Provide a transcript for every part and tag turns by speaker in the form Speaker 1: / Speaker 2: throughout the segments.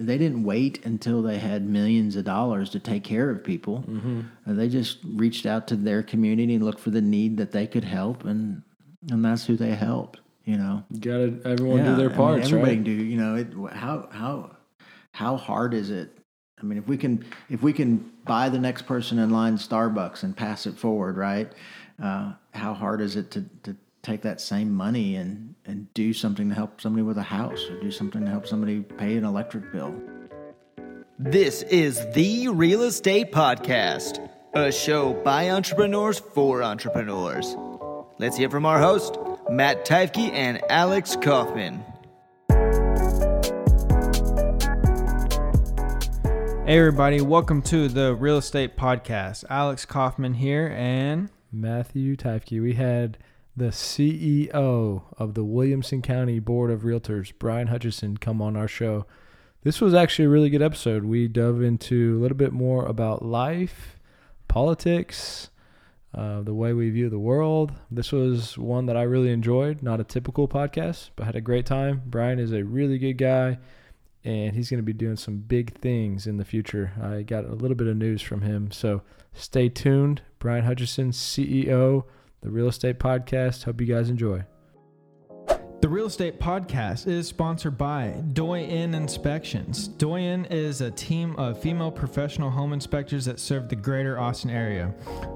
Speaker 1: they didn't wait until they had millions of dollars to take care of people.
Speaker 2: Mm-hmm.
Speaker 1: Uh, they just reached out to their community and looked for the need that they could help, and and that's who they helped. You know,
Speaker 2: Got to everyone do
Speaker 1: Yeah, I
Speaker 2: their
Speaker 1: mean,
Speaker 2: parts,
Speaker 1: everybody
Speaker 2: right?
Speaker 1: do. You know, it, how how how hard is it? I mean, if we can if we can buy the next person in line Starbucks and pass it forward, right? Uh, how hard is it to to take that same money and and do something to help somebody with a house or do something to help somebody pay an electric bill?
Speaker 3: This is the Real Estate Podcast, a show by entrepreneurs for entrepreneurs. Let's hear from our host, Matt Teifke and Alex Kaufman.
Speaker 4: Hey everybody, welcome to the Real Estate Podcast. Alex Kaufman here, and
Speaker 2: Matthew Teifke. We had the CEO of the Williamson County Board of Realtors, Bryan Hutchinson, come on our show. This was actually a really good episode. We dove into a little bit more about life, politics, uh, the way we view the world. This was one that I really enjoyed. Not a typical podcast, but had a great time. Bryan is a really good guy, and he's going to be doing some big things in the future. I got a little bit of news from him, so stay tuned. Bryan Hutchinson, CEO, the Real Estate Podcast. Hope you guys enjoy.
Speaker 4: The Real Estate Podcast is sponsored by Doyenne Inspections. Doyenne is a team of female professional home inspectors that serve the greater Austin area.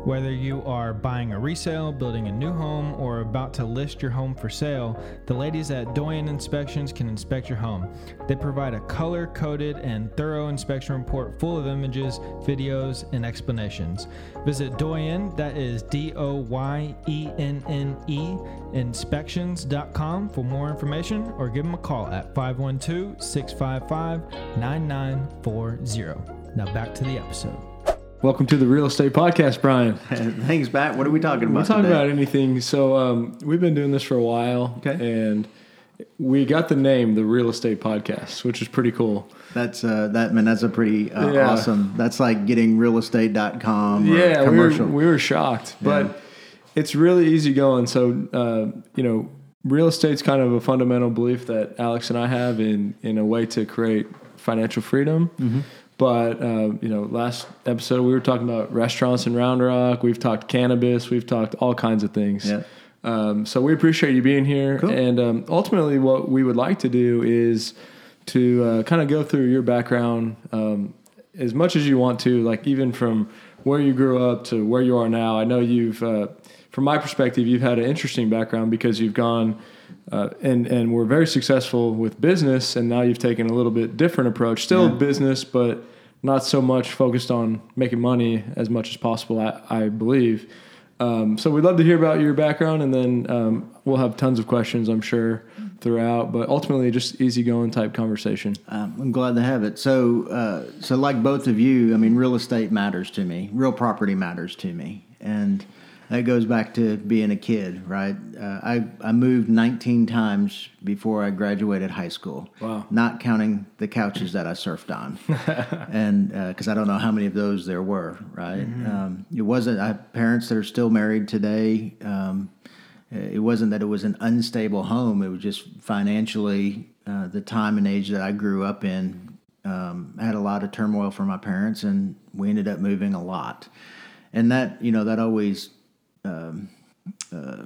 Speaker 4: Whether you are buying a resale, building a new home, or about to list your home for sale, the ladies at Doyenne Inspections can inspect your home. They provide a color coded and thorough inspection report full of images, videos, and explanations. Visit Doyenne, that is D O Y E N N E, inspections.com for more information or give them a call at 512 655 9940. Now back to the episode.
Speaker 2: Welcome to the Real Estate Podcast, Bryan.
Speaker 1: Thanks, Matt. What are we talking about?
Speaker 2: We're talking
Speaker 1: today?
Speaker 2: about anything. So um, we've been doing this for a while,
Speaker 1: Okay.
Speaker 2: and we got the name the Real Estate Podcast, which is pretty cool.
Speaker 1: That's uh, that man. That's a pretty uh,
Speaker 2: Yeah.
Speaker 1: awesome. That's like getting realestate.com. Or
Speaker 2: yeah, we were,
Speaker 1: commercial.
Speaker 2: we were shocked, but it's really easy going. So uh, you know, real estate's kind of a fundamental belief that Alex and I have in in a way to create financial freedom.
Speaker 1: Mm-hmm.
Speaker 2: But uh, you know, last episode we were talking about restaurants in Round Rock. We've talked cannabis. We've talked all kinds of things.
Speaker 1: Yeah.
Speaker 2: Um, so we appreciate you being here.
Speaker 1: Cool.
Speaker 2: And um, ultimately, what we would like to do is to uh, kind of go through your background um, as much as you want to, like even from where you grew up to where you are now. I know you've, uh, from my perspective, you've had an interesting background because you've gone uh, and and were very successful with business, and now you've taken a little bit different approach. Still
Speaker 1: Yeah.
Speaker 2: business, but not so much focused on making money as much as possible. I, I believe. Um, so we'd love to hear about your background, and then um, we'll have tons of questions, I'm sure, throughout. But ultimately, just easygoing type conversation.
Speaker 1: Um, I'm glad to have it. So, uh, so like both of you, I mean, real estate matters to me. Real property matters to me, and that goes back to being a kid, right? Uh, I I moved 19 times before I graduated high school.
Speaker 2: Wow.
Speaker 1: Not counting the couches that I surfed on, and because I don't know how many of those there were, right? Um, it wasn't. I have parents that are still married today. Um, it wasn't that it was an unstable home. It was just financially uh, the time and age that I grew up in. Um, had a lot of turmoil for my parents, and we ended up moving a lot. And that, you know, that always um, uh,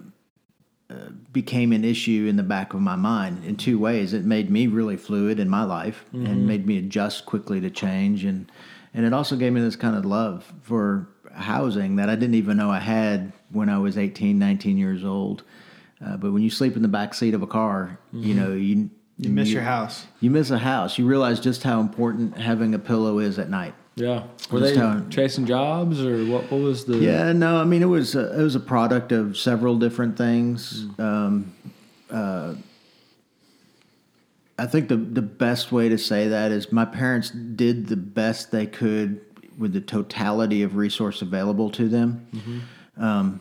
Speaker 1: uh, became an issue in the back of my mind in two ways. It made me really fluid in my life and made me adjust quickly to change, and and it also gave me this kind of love for housing that I didn't even know I had when I was 18, 19 years old. Uh, but when you sleep in the back seat of a car, you know you
Speaker 4: You miss your house.
Speaker 1: you miss a house. You realize just how important having a pillow is at night.
Speaker 2: Yeah. Were they chasing jobs, or what? What was the?
Speaker 1: Yeah, no, I mean it was a, it was a product of several different things. Um, uh, I think the the best way to say that is my parents did the best they could with the totality of resource available to them, um,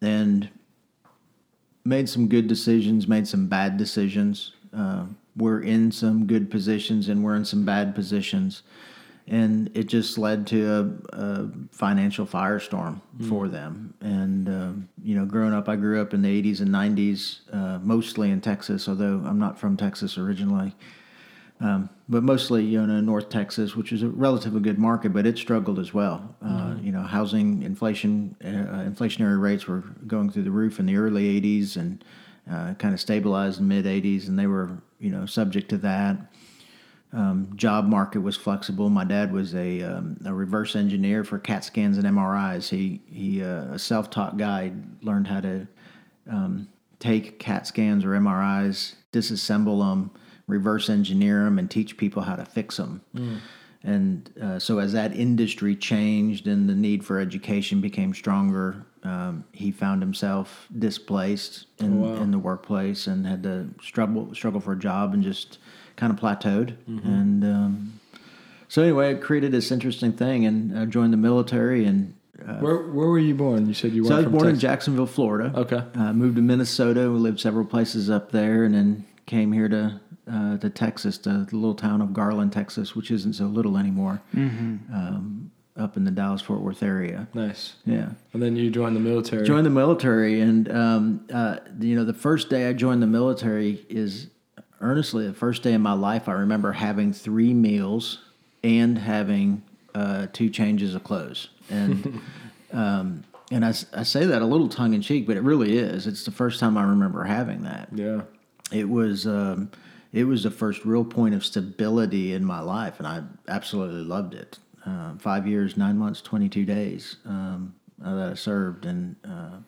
Speaker 1: and made some good decisions, made some bad decisions. Uh, we're in some good positions and we're in some bad positions and it just led to a, a financial firestorm for them. And um, you know, growing up, I grew up in the '80s and '90s, uh, mostly in Texas. Although I'm not from Texas originally, um, but mostly you know North Texas, which is a relatively good market, but it struggled as well. Uh, you know, housing inflation, uh, inflationary rates were going through the roof in the early '80s and uh, kind of stabilized in mid '80s, and they were you know subject to that. Um, job market was flexible. My dad was a, um, a reverse engineer for CAT scans and MRIs. He he uh, a self taught guy learned how to um, take CAT scans or MRIs, disassemble them, reverse engineer them, and teach people how to fix them. And uh, so, as that industry changed and the need for education became stronger, um, he found himself displaced in, in the workplace and had to struggle struggle for a job and just kind of plateaued. And um, so, anyway, it created this interesting thing, and I joined the military. And
Speaker 2: Where where were you born? You said you
Speaker 1: so I
Speaker 2: weren't
Speaker 1: was born in Jacksonville, Florida.
Speaker 2: Okay.
Speaker 1: Uh, moved to Minnesota. We lived several places up there, and then came here to uh, to Texas, to the little town of Garland, Texas, which isn't so little anymore, um, up in the Dallas Fort Worth area.
Speaker 2: Nice.
Speaker 1: Yeah,
Speaker 2: And then you joined the military.
Speaker 1: joined the military, and um, uh, you know the first day I joined the military is earnestly the first day of my life. I remember having three meals and having uh, two changes of clothes, and um, and I, I say that a little tongue in cheek, but it really is. It's the first time I remember having that
Speaker 2: yeah.
Speaker 1: it was um, it was the first real point of stability in my life, and I absolutely loved it. Uh, five years, nine months, twenty two days um, that I served, and uh,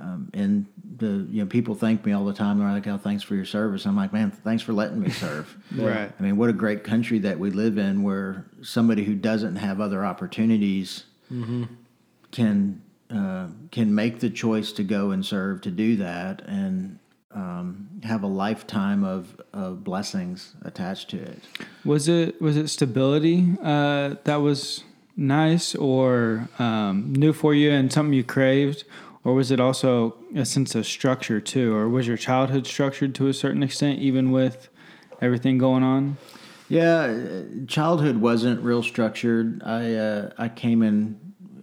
Speaker 1: um, and the you know people thank me all the time. They're like, "Oh, thanks for your service." I'm like, "Man, thanks for letting me serve."
Speaker 4: Right.
Speaker 1: I mean, what a great country that we live in, where somebody who doesn't have other opportunities can uh, can make the choice to go and serve to do that and um, have a lifetime of, of blessings attached to it.
Speaker 5: Was it was it stability uh, that was nice or um, new for you and something you craved, or was it also a sense of structure too, or was your childhood structured to a certain extent, even with everything going on?
Speaker 1: Yeah, uh, childhood wasn't real structured. I uh, I came in,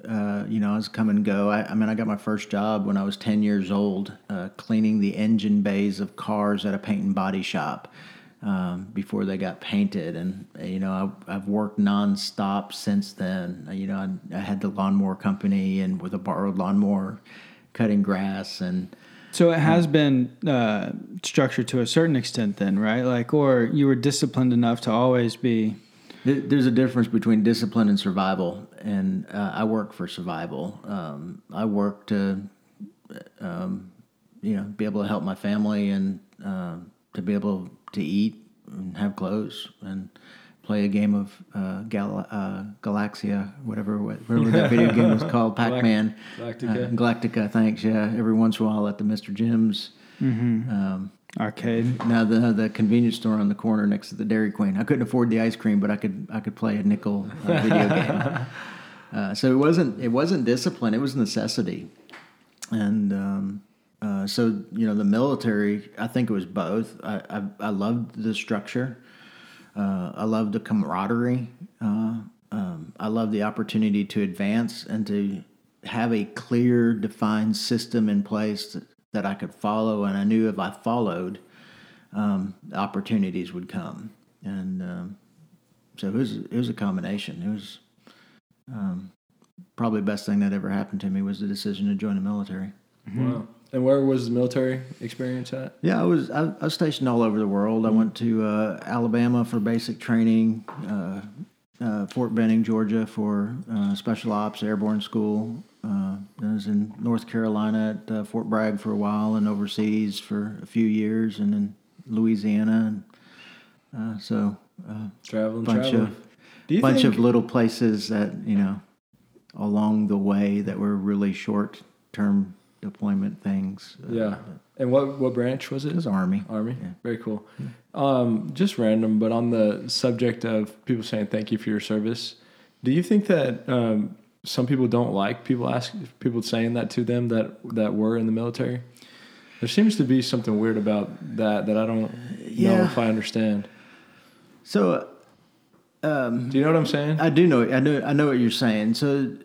Speaker 1: uh, you know, I was come and go. I, I mean, I got my first job when I was ten years old, uh, cleaning the engine bays of cars at a paint and body shop um, before they got painted. And uh, you know, I, I've worked nonstop since then. You know, I, I had the lawnmower company and with a borrowed lawnmower, cutting grass and.
Speaker 5: So it has been uh, structured to a certain extent, then, right? Like, or you were disciplined enough to always be.
Speaker 1: There's a difference between discipline and survival, and uh, I work for survival. Um, I work to, um, you know, be able to help my family and um to be able to eat and have clothes and play a game of uh, Gal- uh, Galaxia, whatever whatever that video game was called, Pac-Man,
Speaker 2: Galactica.
Speaker 1: Uh, Galactica. Thanks. Yeah, every once in a while at the Mr. Jim's. Um,
Speaker 5: Arcade.
Speaker 1: now the the convenience store on the corner next to the Dairy Queen. I couldn't afford the ice cream, but I could I could play a nickel uh, video game. Uh, so it wasn't it wasn't discipline; it was necessity. And um, uh, so you know, the military. I think it was both. I I, I loved the structure. Uh, I love the camaraderie. Uh, um, I love the opportunity to advance and to have a clear, defined system in place that, that I could follow. And I knew if I followed, um, opportunities would come. And um, so it was it was a combination. It was um, probably the best thing that ever happened to me was the decision to join the military.
Speaker 2: Wow. And where was the military experience at?
Speaker 1: Yeah, I was I, I was stationed all over the world. I went to uh, Alabama for basic training, uh, uh, Fort Benning, Georgia for uh, special ops airborne school. Uh, I was in North Carolina at uh, Fort Bragg for a while, and overseas for a few years, and in Louisiana. And, uh, so uh,
Speaker 2: Traveling,
Speaker 1: bunch
Speaker 2: traveling.
Speaker 1: of
Speaker 2: Do you
Speaker 1: bunch
Speaker 2: think,
Speaker 1: of little places that you know along the way that were really short term deployment things. Uh,
Speaker 2: Yeah. And what what branch was it?
Speaker 1: it was Army.
Speaker 2: Army.
Speaker 1: Yeah.
Speaker 2: Very cool. Um, just random, but on the subject of people saying thank you for your service, do you think that um, some people don't like people ask people saying that to them that that were in the military? There seems to be something weird about that that I don't know if I understand.
Speaker 1: So um,
Speaker 2: Do you know what I'm saying?
Speaker 1: I do know. I know. I know what you're saying. So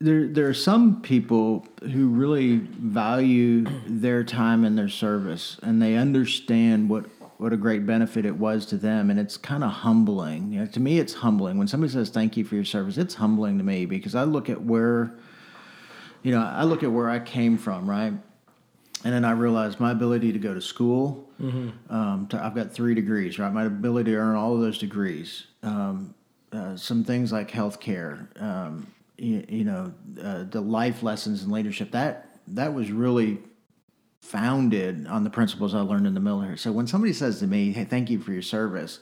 Speaker 1: there, there are some people who really value their time and their service, and they understand what what a great benefit it was to them, and it's kind of humbling. You know, to me, it's humbling when somebody says thank you for your service. It's humbling to me because I look at where, you know, I look at where I came from, right, and then I realize my ability to go to school. Um, to, I've got three degrees, right? My ability to earn all of those degrees. Um, uh, some things like healthcare, um, you, you know, uh, the life lessons and leadership. That that was really founded on the principles I learned in the military. So when somebody says to me, "Hey, thank you for your service,"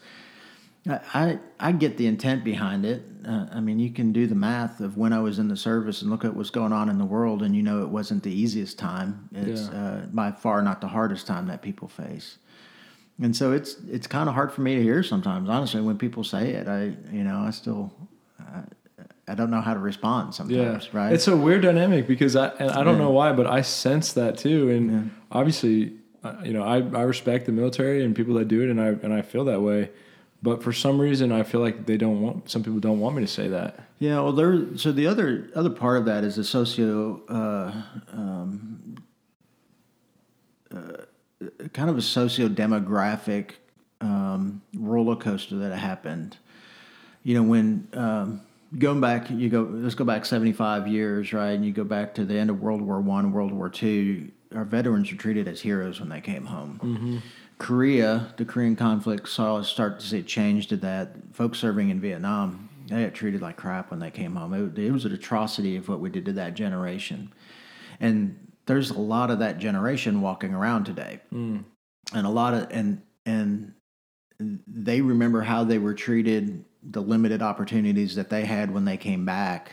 Speaker 1: I I, I get the intent behind it. Uh, I mean, you can do the math of when I was in the service and look at what's going on in the world, and you know it wasn't the easiest time. It's
Speaker 2: Yeah.
Speaker 1: uh, by far not the hardest time that people face. And so it's it's kind of hard for me to hear sometimes. Honestly, when people say it, I you know I still I, I don't know how to respond
Speaker 2: Yeah,
Speaker 1: sometimes. Right?
Speaker 2: It's a weird dynamic because I and I don't know why, but I sense that too, and obviously, uh, you know, I, I respect the military and people that do it, and I and I feel that way. But for some reason, I feel like they don't want. Some people don't want me to say that.
Speaker 1: Yeah, well, there. So the other other part of that is the socio, uh, um, uh, kind of a socio demographic um, roller coaster that happened. You know, when um, going back, you go. Let's go back seventy five years, right? And you go back to the end of World War One, World War Two. Our veterans were treated as heroes when they came home. Mm-hmm. Korea, the Korean conflict saw us start to see a change to that. Folks serving in Vietnam, they got treated like crap when they came home. It, it was an atrocity of what we did to that generation. And there's a lot of that generation walking around today. Mm. And a lot of and and they remember how they were treated, the limited opportunities that they had when they came back.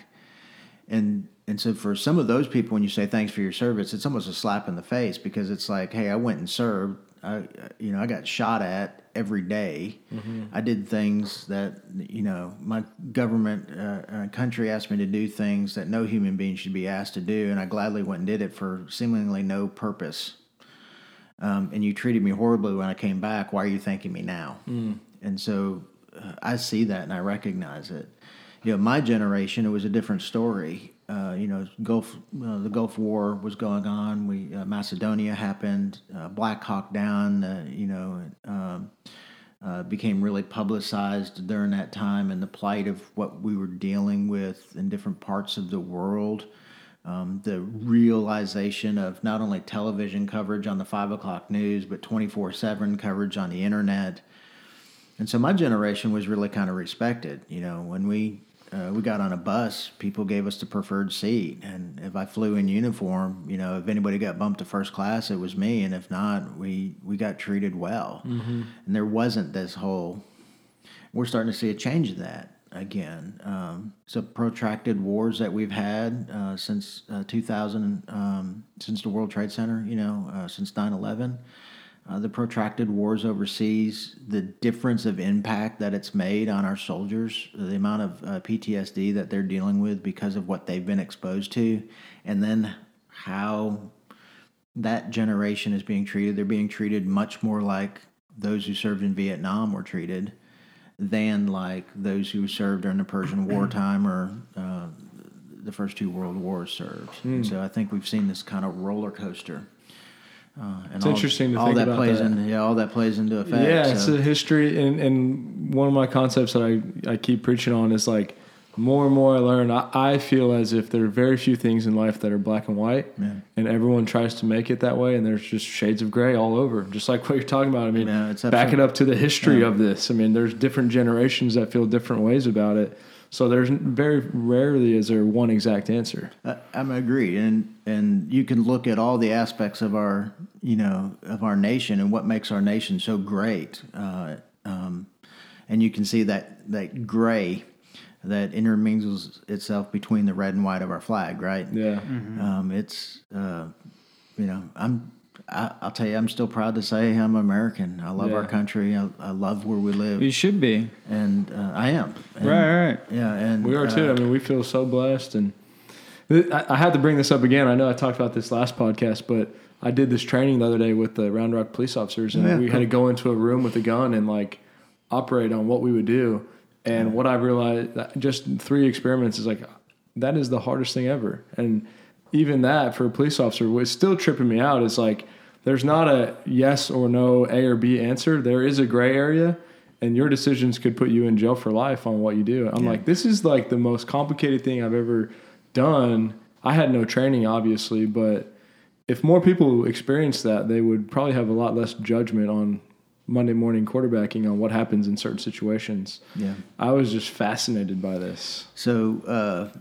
Speaker 1: And and so for some of those people, when you say thanks for your service, it's almost a slap in the face because it's like, hey, I went and served. I, you know, I got shot at every day. I did things that you know my government uh, uh, country asked me to do things that no human being should be asked to do, and I gladly went and did it for seemingly no purpose. Um, and you treated me horribly when I came back. Why are you thanking me now? And so I see that and I recognize it. You know, my generation, it was a different story. Uh, you know, Gulf, uh, the Gulf War was going on. We uh, Macedonia happened. Uh, Black Hawk Down. Uh, you know, um, uh, became really publicized during that time, and the plight of what we were dealing with in different parts of the world. Um, the realization of not only television coverage on the five o'clock news, but 24 7 coverage on the internet. And so my generation was really kind of respected. You know, when we uh, we got on a bus, people gave us the preferred seat, and if I flew in uniform, you know, if anybody got bumped to first class, it was me, and if not, we we got treated well. And there wasn't this whole. We're starting to see a change in that again. Um, so protracted wars that we've had uh, since uh, 2000, um, since the World Trade Center, you know, uh, since 9/11 uh, the protracted wars overseas, the difference of impact that it's made on our soldiers, the amount of uh, PTSD that they're dealing with because of what they've been exposed to, and then how that generation is being treated. They're being treated much more like those who served in Vietnam were treated than like those who served during the Persian wartime or uh, the first two world wars served. And so I think we've seen this kind of roller coaster. Uh, and
Speaker 2: It's
Speaker 1: all,
Speaker 2: interesting to
Speaker 1: all
Speaker 2: think
Speaker 1: that
Speaker 2: about
Speaker 1: plays
Speaker 2: that.
Speaker 1: into yeah all that plays into effect.
Speaker 2: Yeah, it's
Speaker 1: so-
Speaker 2: a history, and and one of my concepts that I I keep preaching on is like more and more I learn. I, I feel as if there are very few things in life that are black and white,
Speaker 1: Yeah.
Speaker 2: and everyone tries to make it that way, and there's just shades of gray all over, just like what you're talking about. I mean,
Speaker 1: Yeah, it's
Speaker 2: back it up to the history of this. I mean, there's different generations that feel different ways about it. So there's very rarely is there one exact answer.
Speaker 1: I, I'm agree, and and you can look at all the aspects of our you know of our nation and what makes our nation so great, uh, um, and you can see that that gray that intermingles itself between the red and white of our flag, right?
Speaker 2: Yeah.
Speaker 1: Um, it's uh, you know I'm. I, I'll tell you, I'm still proud to say I'm American. I love
Speaker 2: Yeah.
Speaker 1: our country. I, I love where we live,
Speaker 5: You should be.
Speaker 1: and uh, I am. And,
Speaker 5: Right, right.
Speaker 1: Yeah, and
Speaker 2: We are too.
Speaker 1: uh,
Speaker 2: I mean, we feel so blessed, and th- I, I had to bring this up again. I know I talked about this last podcast, but I did this training the other day with the Round Rock police officers, and
Speaker 1: Yeah,
Speaker 2: we had to go into a room with a gun and like operate on what we would do. And what I realized, that just three experiments is like that is the hardest thing ever. And even that for a police officer was still tripping me out. Is like there's not a yes or no A or B answer. There is a gray area, and your decisions could put you in jail for life on what you do. I'm
Speaker 1: Yeah.
Speaker 2: like, this is like the most complicated thing I've ever done. I had no training, obviously, but if more people experienced that, they would probably have a lot less judgment on Monday morning quarterbacking on what happens in certain situations.
Speaker 1: Yeah.
Speaker 2: I was just fascinated by this.
Speaker 1: So uh,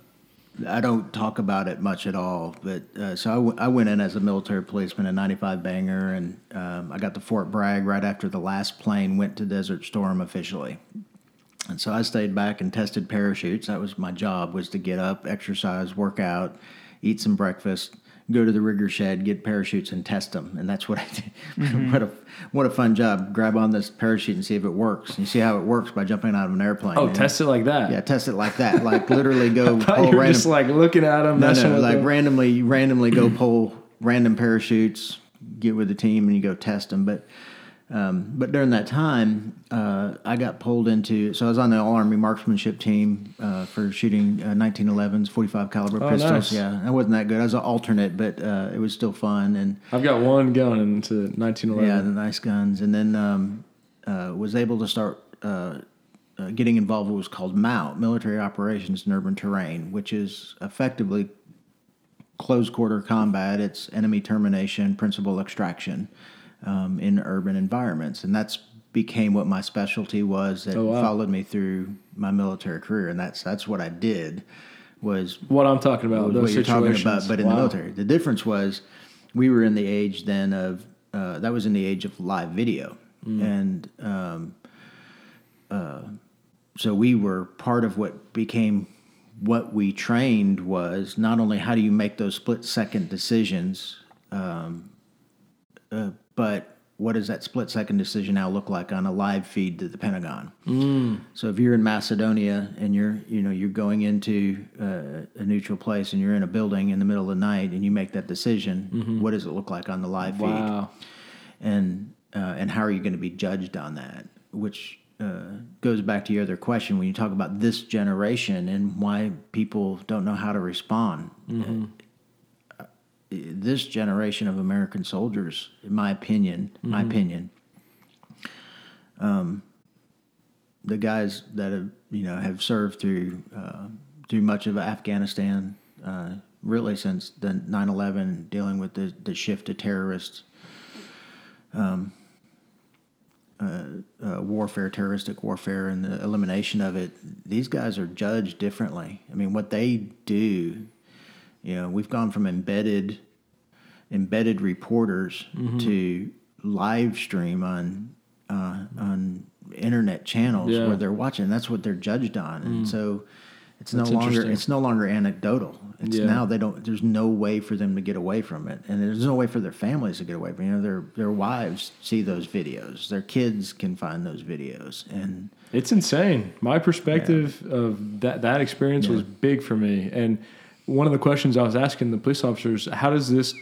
Speaker 1: I don't talk about it much at all, but uh, so I, w- I went in as a military policeman in '95 Bravo, and um, I got to Fort Bragg right after the last plane went to Desert Storm officially. And so I stayed back and tested parachutes. That was my job: was to get up, exercise, work out, eat some breakfast, go to the rigger shed, get parachutes, and test them. And that's what I did. Mm-hmm. what a what a fun job! Grab on this parachute and see if it works. And you see how it works by jumping out of an airplane.
Speaker 2: Oh, test it like that.
Speaker 1: yeah, test it like that. Like literally go pull
Speaker 2: you were
Speaker 1: random.
Speaker 2: just like looking at them.
Speaker 1: no, no, like
Speaker 2: them.
Speaker 1: randomly, randomly go pull random parachutes, get with the team, and you go test them. But um, but during that time, uh, I got pulled into. So I was on the All Army Marksmanship team uh, for shooting uh, 1911s, 45 caliber
Speaker 2: Oh,
Speaker 1: pistols.
Speaker 2: nice.
Speaker 1: Yeah, I wasn't that good. I was an alternate, but uh, it was still fun and.
Speaker 2: I've got one going into 1911.
Speaker 1: Yeah, the nice guns, and then um, uh, was able to start uh, uh, getting involved with what was called MOUT, Military Operations in Urban Terrain, which is effectively close quarter combat. It's enemy termination, principal extraction um, in urban environments, and that's became what my specialty was. That
Speaker 2: Oh, wow.
Speaker 1: followed me through my military career, and that's that's what I did. Was
Speaker 2: what I'm talking about. those
Speaker 1: what you're talking about, but in
Speaker 2: Wow.
Speaker 1: the military. The difference was we were in the age then of uh, that was in the age of live video,
Speaker 2: Mm.
Speaker 1: and um, uh, so we were part of what became what we trained was not only how do you make those split second decisions, um, uh, but what does that split second decision now look like on a live feed to the Pentagon? So if you're in Macedonia and you're you know you're going into uh, a neutral place and you're in a building in the middle of the night and you make that decision, what does it look like on the live feed?
Speaker 2: Wow.
Speaker 1: And uh, and how are you going to be judged on that? Which uh, goes back to your other question when you talk about this generation and why people don't know how to respond. Uh, this generation of American soldiers, in my opinion, my opinion, um, the guys that have you know have served through uh, through much of Afghanistan, uh, really since the 9/11, dealing with the the shift to terrorists, um, uh, uh, warfare, terroristic warfare, and the elimination of it. These guys are judged differently. I mean, what they do, you know, we've gone from embedded embedded reporters to live stream on uh, on internet channels
Speaker 2: Yeah.
Speaker 1: where they're watching. That's what they're judged on, and so it's
Speaker 2: That's
Speaker 1: no longer it's no longer anecdotal. It's
Speaker 2: Yeah.
Speaker 1: now they don't. There's no way for them to get away from it, and there's no way for their families to get away from. it. You know, their their wives see those videos. Their kids can find those videos, and
Speaker 2: It's insane. My perspective of that that experience was big for me. And one of the questions I was asking the police officers, how does this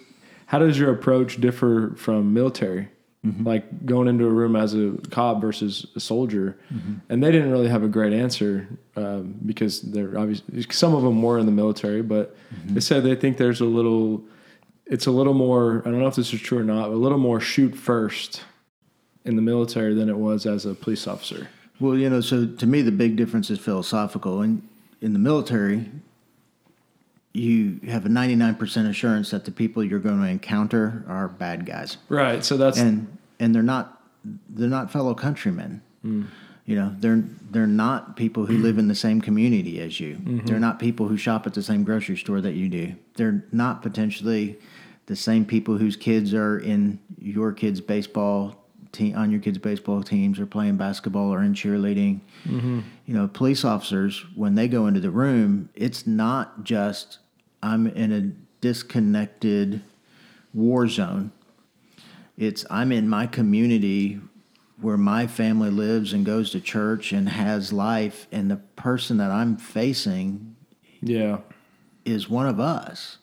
Speaker 2: how does your approach differ from military? Mm-hmm. Like going into a room as a cop versus a soldier, mm-hmm. and they didn't really have a great answer um, because they're obviously some of them were in the military, but mm-hmm. they said they think there's a little, it's a little more. I don't know if this is true or not, but a little more shoot first in the military than it was as a police officer.
Speaker 1: Well, you know, so to me, the big difference is philosophical. In in the military, you have a ninety nine percent assurance that the people you're going to encounter are bad guys,
Speaker 2: Right. So that's
Speaker 1: and and they're not they're not fellow countrymen. Hmm. You know, they're they're not people who live in the same community as you. Mm-hmm. They're not people who shop at the same grocery store that you do. They're not potentially the same people whose kids are in your kids' baseball team on your kids' baseball teams or playing basketball or in cheerleading. Mm-hmm. You know, police officers when they go into the room, it's not just I'm in a disconnected war zone it's I'm in my community where my family lives and goes to church and has life, and the person that I'm facing
Speaker 2: yeah.
Speaker 1: is one of us.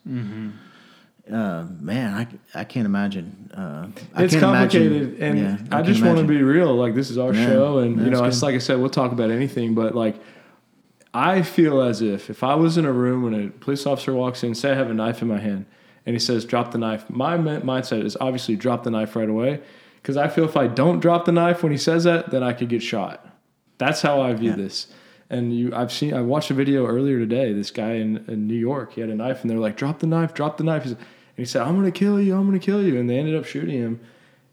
Speaker 1: Uh, man, I, I can't imagine. Uh, I
Speaker 2: It's
Speaker 1: can't
Speaker 2: complicated,
Speaker 1: imagine-
Speaker 2: and
Speaker 1: yeah,
Speaker 2: I,
Speaker 1: can't
Speaker 2: just want to be real. Like this is our
Speaker 1: Yeah,
Speaker 2: show, and you know, it's like I said, we'll talk about anything. But like, I feel as if if I was in a room when a police officer walks in, say I have a knife in my hand, and he says, "Drop the knife." My mi- mindset is obviously drop the knife right away, because I feel if I don't drop the knife when he says that, then I could get shot. That's how I view this. And you, I've seen, I watched a video earlier today. This guy in, in New York, he had a knife, and they're like, "Drop the knife, drop the knife." And he said, "I'm gonna kill you, I'm gonna kill you," and they ended up shooting him,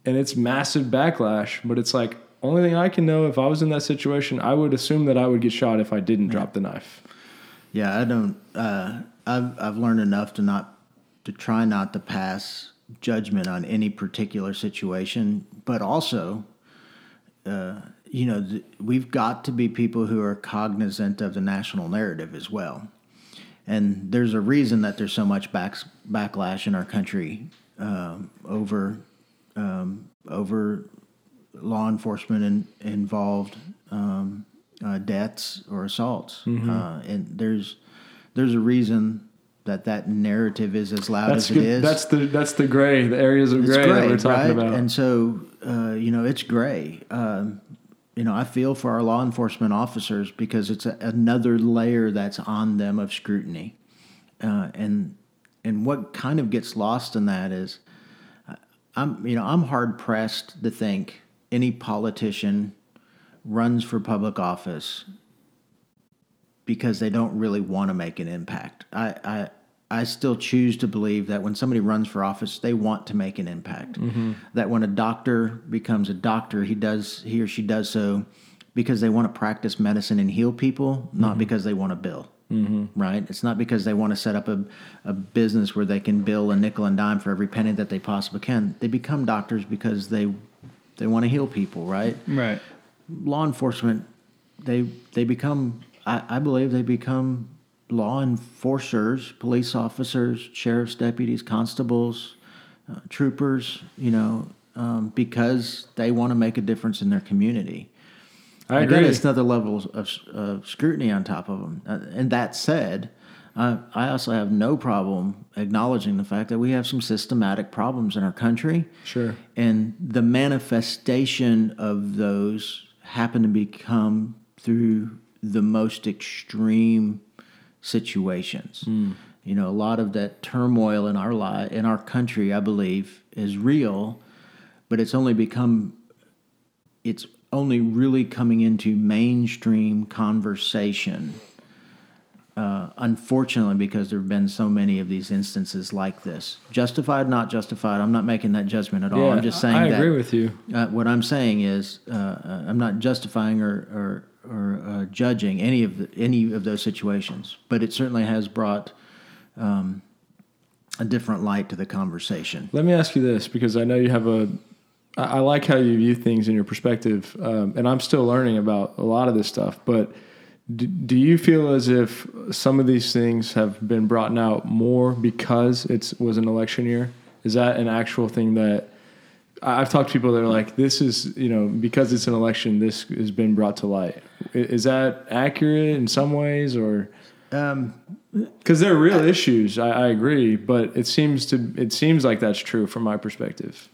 Speaker 2: and it's massive backlash. But it's like only thing I can know. If I was in that situation, I would assume that I would get shot if I didn't drop the knife.
Speaker 1: Yeah, I don't. Uh, I've I've learned enough to not to try not to pass judgment on any particular situation, but also, uh, you know, th- we've got to be people who are cognizant of the national narrative as well. And there's a reason that there's so much back, backlash in our country um, over um, over law enforcement in, involved um, uh, deaths or assaults, uh, and there's there's a reason that that narrative is as loud
Speaker 2: That's
Speaker 1: as
Speaker 2: good.
Speaker 1: it is.
Speaker 2: That's the that's the gray, the areas of gray,
Speaker 1: gray,
Speaker 2: that we're talking
Speaker 1: right?
Speaker 2: about.
Speaker 1: And so, uh, you know, it's gray. Um, you know, I feel for our law enforcement officers because it's a, another layer that's on them of scrutiny, uh, and and what kind of gets lost in that is, uh, I'm you know I'm hard pressed to think any politician runs for public office because they don't really want to make an impact. I, I I still choose to believe that when somebody runs for office, they want to make an impact. Mm-hmm. That when a doctor becomes a doctor, he does he or she does so because they want to practice medicine and heal people, not mm-hmm. because they want to bill. Mm-hmm. Right? It's not because they want to set up a, a business where they can bill a nickel and dime for every penny that they possibly can. They become doctors because they they want to heal people, right?
Speaker 5: Right.
Speaker 1: law enforcement they they become I, I believe they become law enforcers police officers sheriff's deputies constables uh, troopers you know um, because they want to make a difference in their community
Speaker 2: I
Speaker 1: Again,
Speaker 2: agree.
Speaker 1: it's another level of uh, scrutiny on top of them. Uh, and that said, uh, I also have no problem acknowledging the fact that we have some systematic problems in our country.
Speaker 2: Sure.
Speaker 1: And the manifestation of those happen to become through the most extreme situations. You know, a lot of that turmoil in our li- in our country, I believe, is real, but it's only become it's only really coming into mainstream conversation. Uh, unfortunately, because there have been so many of these instances like this, justified, not justified. I'm not making that judgment at all.
Speaker 2: yeah,
Speaker 1: I'm just saying that.
Speaker 2: I
Speaker 1: that
Speaker 2: agree with you.
Speaker 1: uh, what I'm saying is, uh, uh, I'm not justifying or or, or uh, judging any of the, any of those situations, but it certainly has brought um, a different light to the conversation.
Speaker 2: Let me ask you this because I know you have a. I I like how you view things in your perspective, um, and I'm still learning about a lot of this stuff. But do, do you feel as if some of these things have been brought out more because it was an election year? Is that an actual thing that I- I've talked to people that are like, this is you know because it's an election, this has been brought to light. Is that accurate in some ways, or?
Speaker 1: Um,
Speaker 2: Because they're real issues, I, I agree, but it seems to it seems like that's true from my perspective.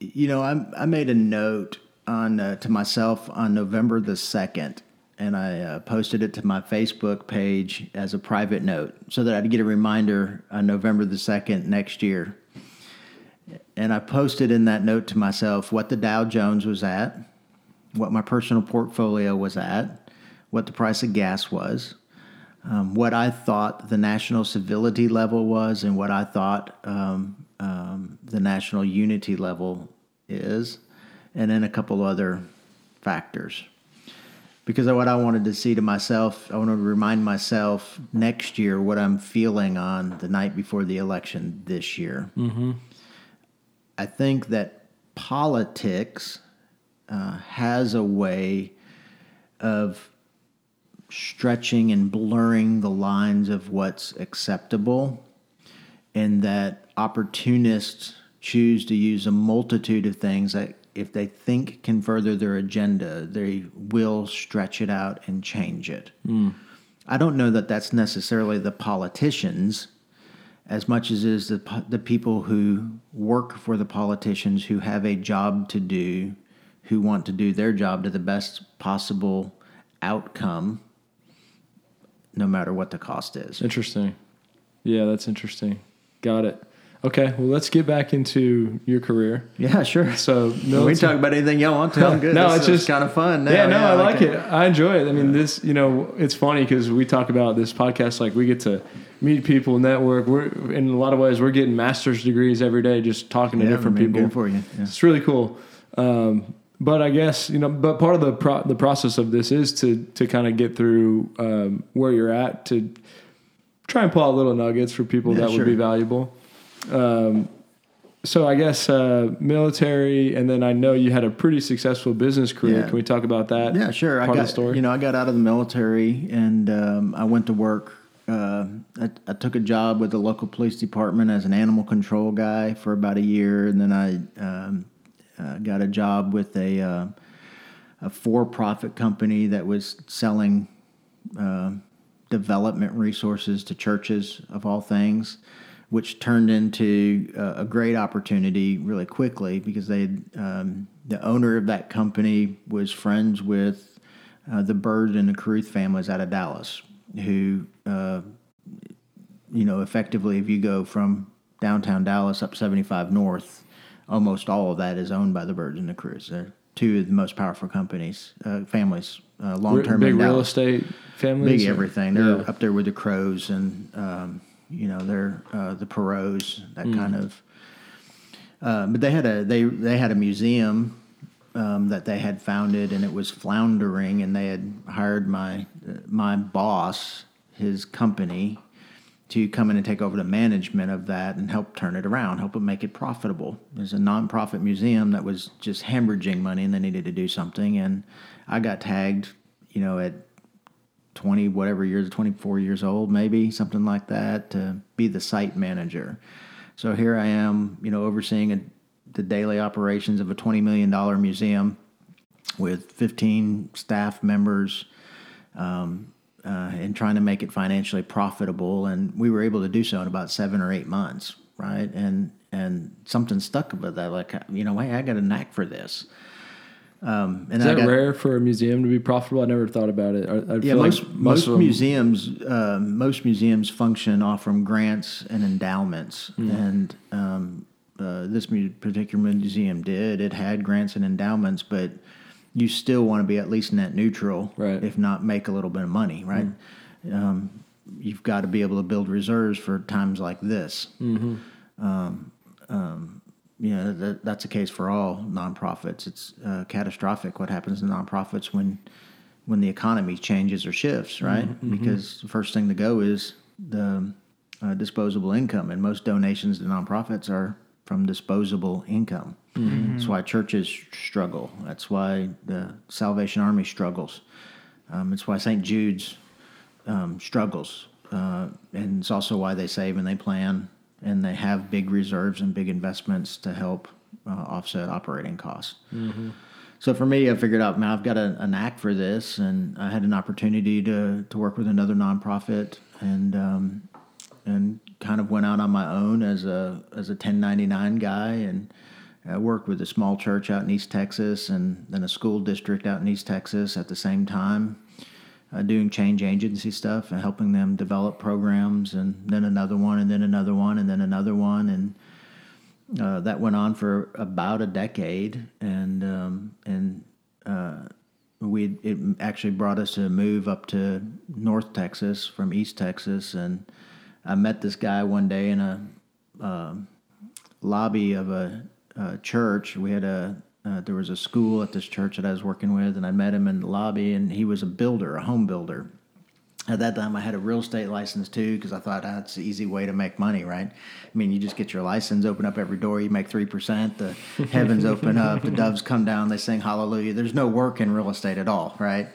Speaker 1: you know, I, I made a note on uh, to myself on November the second, and I uh, posted it to my Facebook page as a private note so that I'd get a reminder on November the second next year. And I posted in that note to myself what the Dow Jones was at, what my personal portfolio was at, what the price of gas was, um, what I thought the national civility level was, and what I thought um, um, the national unity level is, and then a couple other factors. Because of what I wanted to see to myself, I wanted to remind myself next year what I'm feeling on the night before the election this year. I think that politics uh, has a way of stretching and blurring the lines of what's acceptable, and that opportunists choose to use a multitude of things that, if they think can further their agenda, they will stretch it out and change it. Hmm. I don't know that that's necessarily the politicians as much as it is the, the people who work for the politicians who have a job to do, who want to do their job to the best possible outcome, no matter what the cost is.
Speaker 2: Interesting. Yeah, that's interesting. Got it. Okay, well, let's get back into your career.
Speaker 1: Yeah, sure.
Speaker 2: So,
Speaker 1: no,
Speaker 2: we
Speaker 1: talk about anything y'all want to. I'm good.
Speaker 2: No,
Speaker 1: This
Speaker 2: it's just-
Speaker 1: kind of fun. Now.
Speaker 2: yeah, no, I like
Speaker 1: it.
Speaker 2: it. I enjoy it. I mean, this, you know, it's funny because we talk about this podcast like we get to meet people, network. We're in a lot of ways we're getting master's degrees every day, just talking to
Speaker 1: Yeah,
Speaker 2: different people.
Speaker 1: For you. Yeah.
Speaker 2: It's really cool. Um, but I guess you know, but part of the pro- the process of this is to to kind of get through um, where you're at to try and pull out little nuggets for people
Speaker 1: Yeah,
Speaker 2: that
Speaker 1: sure.
Speaker 2: would be valuable. Um, so I guess uh, military, and then I know you had a pretty successful business career.
Speaker 1: Yeah.
Speaker 2: Can we talk about that?
Speaker 1: Yeah, sure. I
Speaker 2: Part
Speaker 1: got
Speaker 2: of the story.
Speaker 1: you know I got out of the military and um, I went to work. Uh, I, I took a job with the local police department as an animal control guy for about a year, and then I um, uh, got a job with a uh, a for-profit company that was selling uh, development resources to churches of all things, which turned into uh, a great opportunity really quickly because they had, um, the owner of that company was friends with uh, the Bird and the Caruth families out of Dallas, who uh, you know effectively if you go from downtown Dallas up 75 north, almost all of that is owned by the Birds and the Caruths. They're two of the most powerful companies, uh, families, uh, long term
Speaker 2: big
Speaker 1: in
Speaker 2: real
Speaker 1: Dallas
Speaker 2: estate families.
Speaker 1: big everything. They're
Speaker 2: Yeah.
Speaker 1: up there with the crows and um, you know they're uh, the Perot's that
Speaker 2: Mm.
Speaker 1: kind of. Uh, but they had a they they had a museum um, that they had founded and it was floundering and they had hired my my boss his company to come in and take over the management of that and help turn it around, help it make it profitable. There's a nonprofit museum that was just hemorrhaging money and they needed to do something. And I got tagged, you know, at 20 whatever years 24 years old maybe something like that to be the site manager. So here i am you know overseeing a, the daily operations of a 20 million dollar museum with 15 staff members um, uh, and trying to make it financially profitable. And we were able to do so in about seven or eight months right? And and something stuck with that like you know hey i got a knack for this um, and
Speaker 2: Is
Speaker 1: I
Speaker 2: that
Speaker 1: got,
Speaker 2: rare for a museum to be profitable? I never thought about it. I, I
Speaker 1: yeah,
Speaker 2: feel like
Speaker 1: most most museums um, most museums function off from grants and endowments,
Speaker 2: Hmm.
Speaker 1: and um, uh, this particular museum did. It had grants and endowments, but you still want to be at least net neutral,
Speaker 2: Right.
Speaker 1: If not make a little bit of money, right? Um, you've got to be able to build reserves for times like this.
Speaker 2: Mm-hmm.
Speaker 1: You know, that, that's the case for all nonprofits. It's uh, catastrophic what happens to nonprofits when when the economy changes or shifts, right? Because the first thing to go is the uh, disposable income, and most donations to nonprofits are from disposable income. That's why churches struggle. That's why the Salvation Army struggles. Um, it's why St. Jude's um, struggles, uh, and it's also why they save and they plan and they have big reserves and big investments to help uh, offset operating costs. So for me, I figured out, man, I've got a, a knack for this, and I had an opportunity to to work with another nonprofit, and um, and kind of went out on my own as a as a 1099 guy, and I worked with a small church out in East Texas, and then a school district out in East Texas at the same time, uh, doing change agency stuff and helping them develop programs, and then another one, and then another one, and then another one, and uh, that went on for about a decade, and um, and uh, we it actually brought us to move up to North Texas from East Texas, and I met this guy one day in a um lobby of a, a church. We had a uh, there was a school at this church that I was working with, and I met him in the lobby, and he was a builder, a home builder. At that time, I had a real estate license too because I thought that's the easy way to make money, right? I mean, you just get your license, open up every door, you make three percent. The heavens open up, the doves come down, they sing hallelujah. There's no work in real estate at all, right?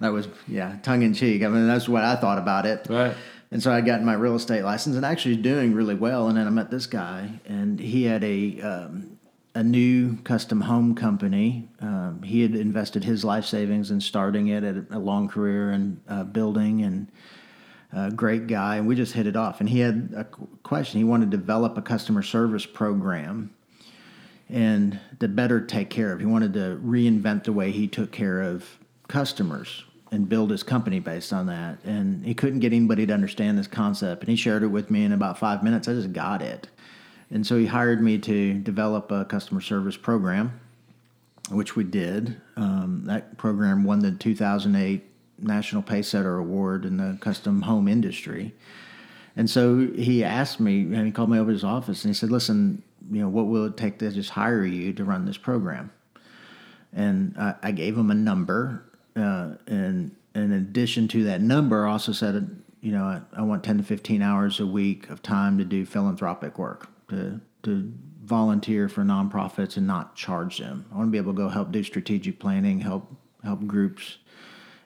Speaker 1: That was yeah, tongue in cheek. I mean, that's what I thought about it.
Speaker 2: Right.
Speaker 1: And so I got my real estate license and actually doing really well. And then I met this guy, and he had a um, a new custom home company. Um, he had invested his life savings in starting it, at a long career in uh, building, and a great guy. And we just hit it off. And he had a question. He wanted to develop a customer service program and to better take care of. He wanted to reinvent the way he took care of customers. and build his company based on that. And he couldn't get anybody to understand this concept. And he shared it with me in about five minutes. I just got it. And so he hired me to develop a customer service program, which we did. Um, that program won the 2008 National Pacesetter Award in the custom home industry. And so he asked me, and he called me over to his office, and he said, "Listen, you know, what will it take to just hire you to run this program?" And I, I gave him a number, uh, and in addition to that number, I also said, you know, I, I want ten to fifteen hours a week of time to do philanthropic work, to to volunteer for nonprofits and not charge them. I want to be able to go help do strategic planning, help help groups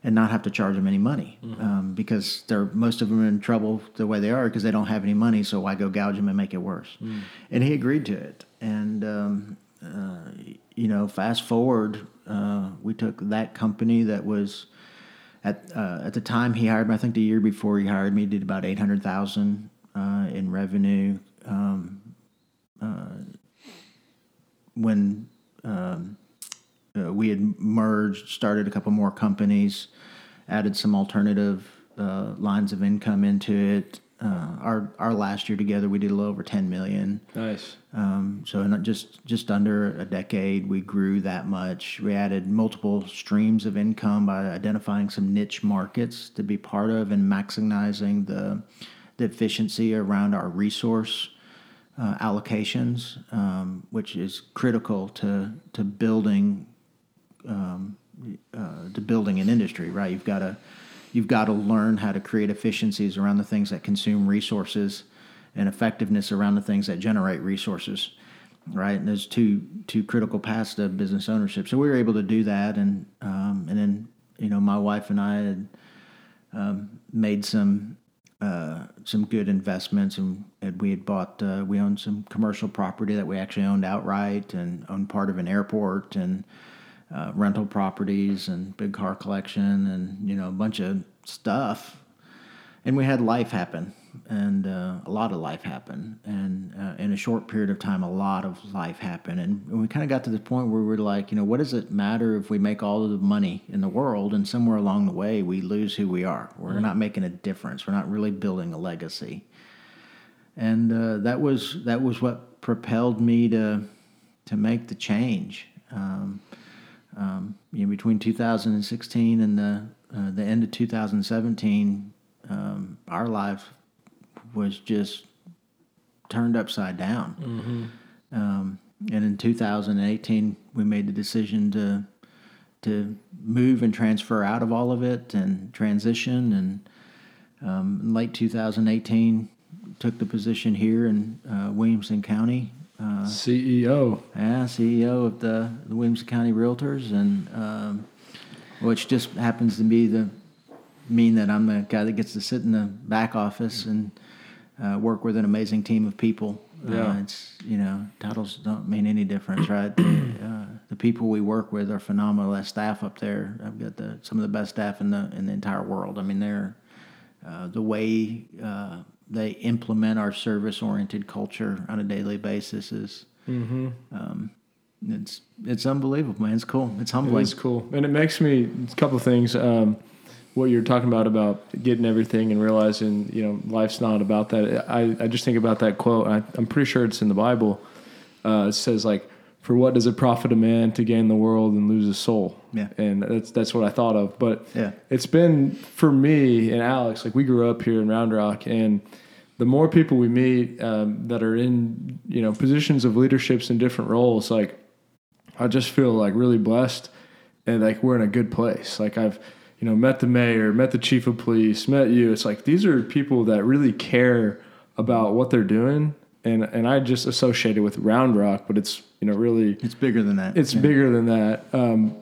Speaker 1: and not have to charge them any money um, because they're most of them are in trouble the way they are because they don't have any money. So why go gouge them and make it worse? And he agreed to it. And um, uh, you know, fast forward, uh, we took that company that was at uh, at the time he hired me. I think the year before he hired me, did about eight hundred thousand uh, in revenue. Um, uh, when um, uh, we had merged, started a couple more companies, added some alternative uh, lines of income into it. Uh, our our last year together, we did a little over ten million.
Speaker 2: Nice.
Speaker 1: Um, so in just just under a decade, we grew that much. We added multiple streams of income by identifying some niche markets to be part of and maximizing the the efficiency around our resource uh, allocations, um, which is critical to to building um, uh, to building an industry. Right, you've got to you've got to learn how to create efficiencies around the things that consume resources and effectiveness around the things that generate resources right and there's two two critical paths to business ownership so we were able to do that and um, and then you know my wife and i had um, made some uh, some good investments and, and we had bought uh, we owned some commercial property that we actually owned outright and owned part of an airport and uh, rental properties and big car collection and you know a bunch of stuff. And we had life happen and uh, a lot of life happened. and uh, in a short period of time a lot of life happened. And we kind of got to the point where we were like you know what does it matter if we make all of the money in the world and somewhere along the way we lose who we are? We're not making a difference. We're not really building a legacy. And uh, that was that was what propelled me to to make the change. Um, um, you know, between 2016 and the uh, the end of 2017, um, our life was just turned upside down. Um, and in 2018, we made the decision to to move and transfer out of all of it and transition. And um, in late 2018, took the position here in uh, Williamson County uh,
Speaker 2: CEO.
Speaker 1: yeah, CEO of the, the Williamson County Realtors, and um, which just happens to be the mean that I'm the guy that gets to sit in the back office and uh, work with an amazing team of people.
Speaker 2: Yeah.
Speaker 1: Uh, it's you know titles don't mean any difference, right? the, uh, the people we work with are phenomenal. That staff up there, I've got the some of the best staff in the in the entire world. I mean, they're uh, the way uh, they implement our service oriented culture on a daily basis is um, it's it's unbelievable, man. It's cool. It's humbling.
Speaker 2: It's cool, and it makes me a couple of things. Um, what you're talking about about getting everything and realizing you know life's not about that. I, I just think about that quote. I, I'm pretty sure it's in the Bible. Uh, it says like, "For what does it profit a man to gain the world and lose his soul?"
Speaker 1: Yeah.
Speaker 2: and that's that's what I thought of. But
Speaker 1: Yeah.
Speaker 2: it's been for me and Alex. Like we grew up here in Round Rock, and the more people we meet um, that are in you know positions of leaderships in different roles, like I just feel like really blessed and like we're in a good place. Like I've, you know, met the mayor, met the chief of police, met you. It's like these are people that really care about what they're doing. And and I just associate it with Round Rock, but it's you know really
Speaker 1: It's bigger than that.
Speaker 2: it's
Speaker 1: Yeah.
Speaker 2: bigger than that. Um,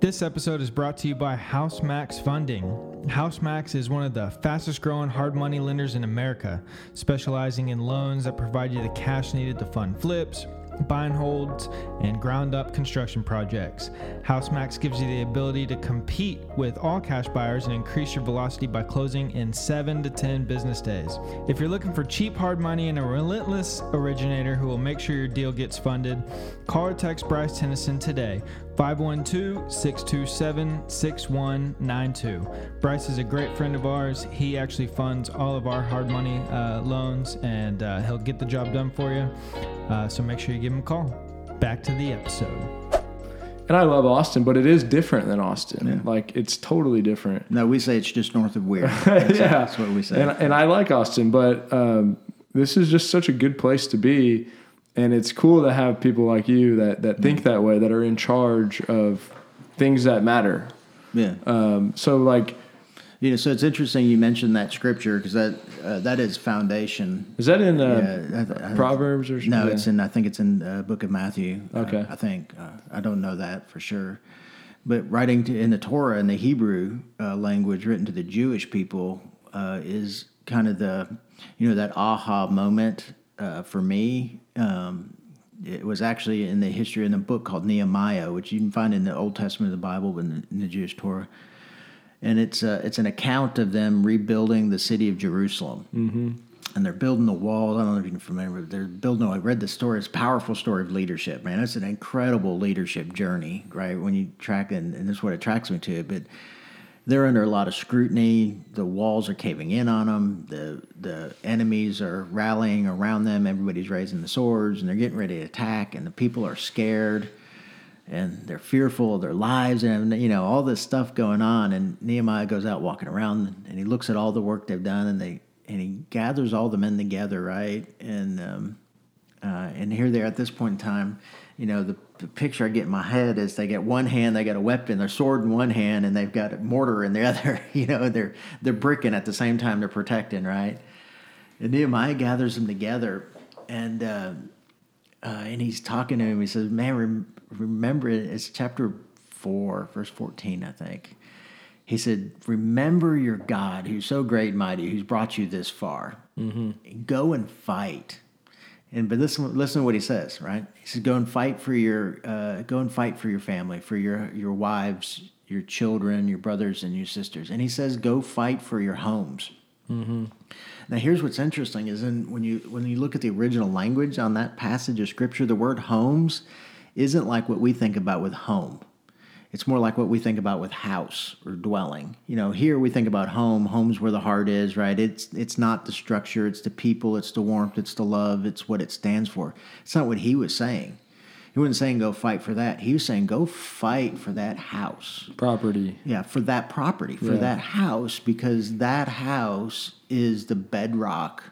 Speaker 4: This episode is brought to you by HouseMax Funding. HouseMax is one of the fastest growing hard money lenders in America, specializing in loans that provide you the cash needed to fund flips, buy and holds, and ground up construction projects. HouseMax gives you the ability to compete with all cash buyers and increase your velocity by closing in 7 to 10 business days. If you're looking for cheap hard money and a relentless originator who will make sure your deal gets funded, call or text Bryce Tennyson today 512 627 6192. Bryce is a great friend of ours. He actually funds all of our hard money uh, loans and uh, he'll get the job done for you. Uh, so make sure you give him a call. Back to the episode.
Speaker 2: And I love Austin, but it is different than Austin. Like it's totally different.
Speaker 1: No, we say it's just north of Weir. That's,
Speaker 2: yeah,
Speaker 1: that's what we say.
Speaker 2: And, and I like Austin, but um, this is just such a good place to be, and it's cool to have people like you that that think that way, that are in charge of things that matter.
Speaker 1: yeah.
Speaker 2: Um, so like,
Speaker 1: You know, so it's interesting you mentioned that scripture because that uh, that is foundation.
Speaker 2: is that in
Speaker 1: Yeah,
Speaker 2: uh,
Speaker 1: I- I-
Speaker 2: Proverbs or something?
Speaker 1: No, it's in. I think it's in uh, Book of Matthew.
Speaker 2: Okay.
Speaker 1: I think uh, I don't know that for sure, but writing to, in the Torah in the Hebrew uh, language, written to the Jewish people, uh, is kind of the you know that aha moment uh, for me. Um, it was actually in the history in a book called Nehemiah, which you can find in the Old Testament of the Bible, but in the, in the Jewish Torah and it's uh, it's an account of them rebuilding the city of Jerusalem. Mm-hmm. And they're building the wall. I don't know if you're familiar, but they're building. I read the story. It's a powerful story of leadership, man. It's an incredible leadership journey, right? When you track, and, and this is what attracts me to it. But they're under a lot of scrutiny. The walls are caving in on them. The the enemies are rallying around them. Everybody's raising the swords, and they're getting ready to attack. And the people are scared and they're fearful of their lives and you know all this stuff going on and nehemiah goes out walking around and he looks at all the work they've done and they and he gathers all the men together right and um, uh, and here they are at this point in time you know the picture i get in my head is they got one hand they got a weapon their sword in one hand and they've got a mortar in the other you know they're they're bricking at the same time they're protecting right and nehemiah gathers them together and uh, uh, and he's talking to him. He says, "Man, rem- remember it. It's chapter four, verse fourteen, I think." He said, "Remember your God, who's so great and mighty, who's brought you this far. Go and fight." And but listen, listen to what he says. Right? He says, "Go and fight for your, uh, go and fight for your family, for your your wives, your children, your brothers, and your sisters." And he says, "Go fight for your homes." Mm-hmm. Now, here's what's interesting: is in when you when you look at the original language on that passage of scripture, the word "homes" isn't like what we think about with home. It's more like what we think about with house or dwelling. You know, here we think about home. Home's where the heart is, right? It's it's not the structure. It's the people. It's the warmth. It's the love. It's what it stands for. It's not what he was saying. He wasn't saying go fight for that. He was saying go fight for that house.
Speaker 2: property.
Speaker 1: Yeah, for that property, for
Speaker 2: Yeah.
Speaker 1: that house, because that house is the bedrock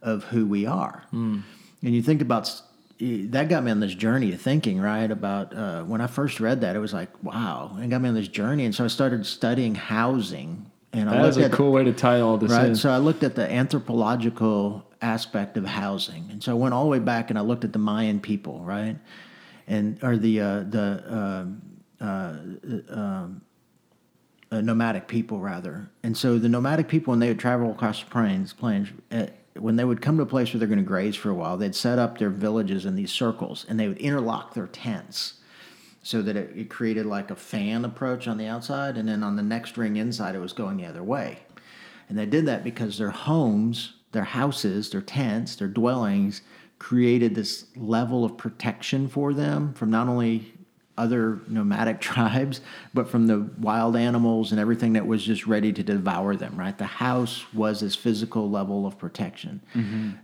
Speaker 1: of who we are. Hmm. And you think about that got me on this journey of thinking, right? About uh, when I first read that, it was like, wow, it got me on this journey. And so I started studying housing. And I
Speaker 2: That is
Speaker 1: looked
Speaker 2: a
Speaker 1: at
Speaker 2: cool way to tie all this
Speaker 1: right?
Speaker 2: in.
Speaker 1: So I looked at the anthropological aspect of housing, and so I went all the way back and I looked at the Mayan people, right, and or the uh, the um uh, um, uh, nomadic people rather. And so the nomadic people, when they would travel across the plains, plains, uh, when they would come to a place where they're going to graze for a while, they'd set up their villages in these circles, and they would interlock their tents so that it, it created like a fan approach on the outside, and then on the next ring inside, it was going the other way. And they did that because their homes, their houses, their tents, their dwellings created this level of protection for them from not only other nomadic tribes, but from the wild animals and everything that was just ready to devour them, right? The house was this physical level of protection.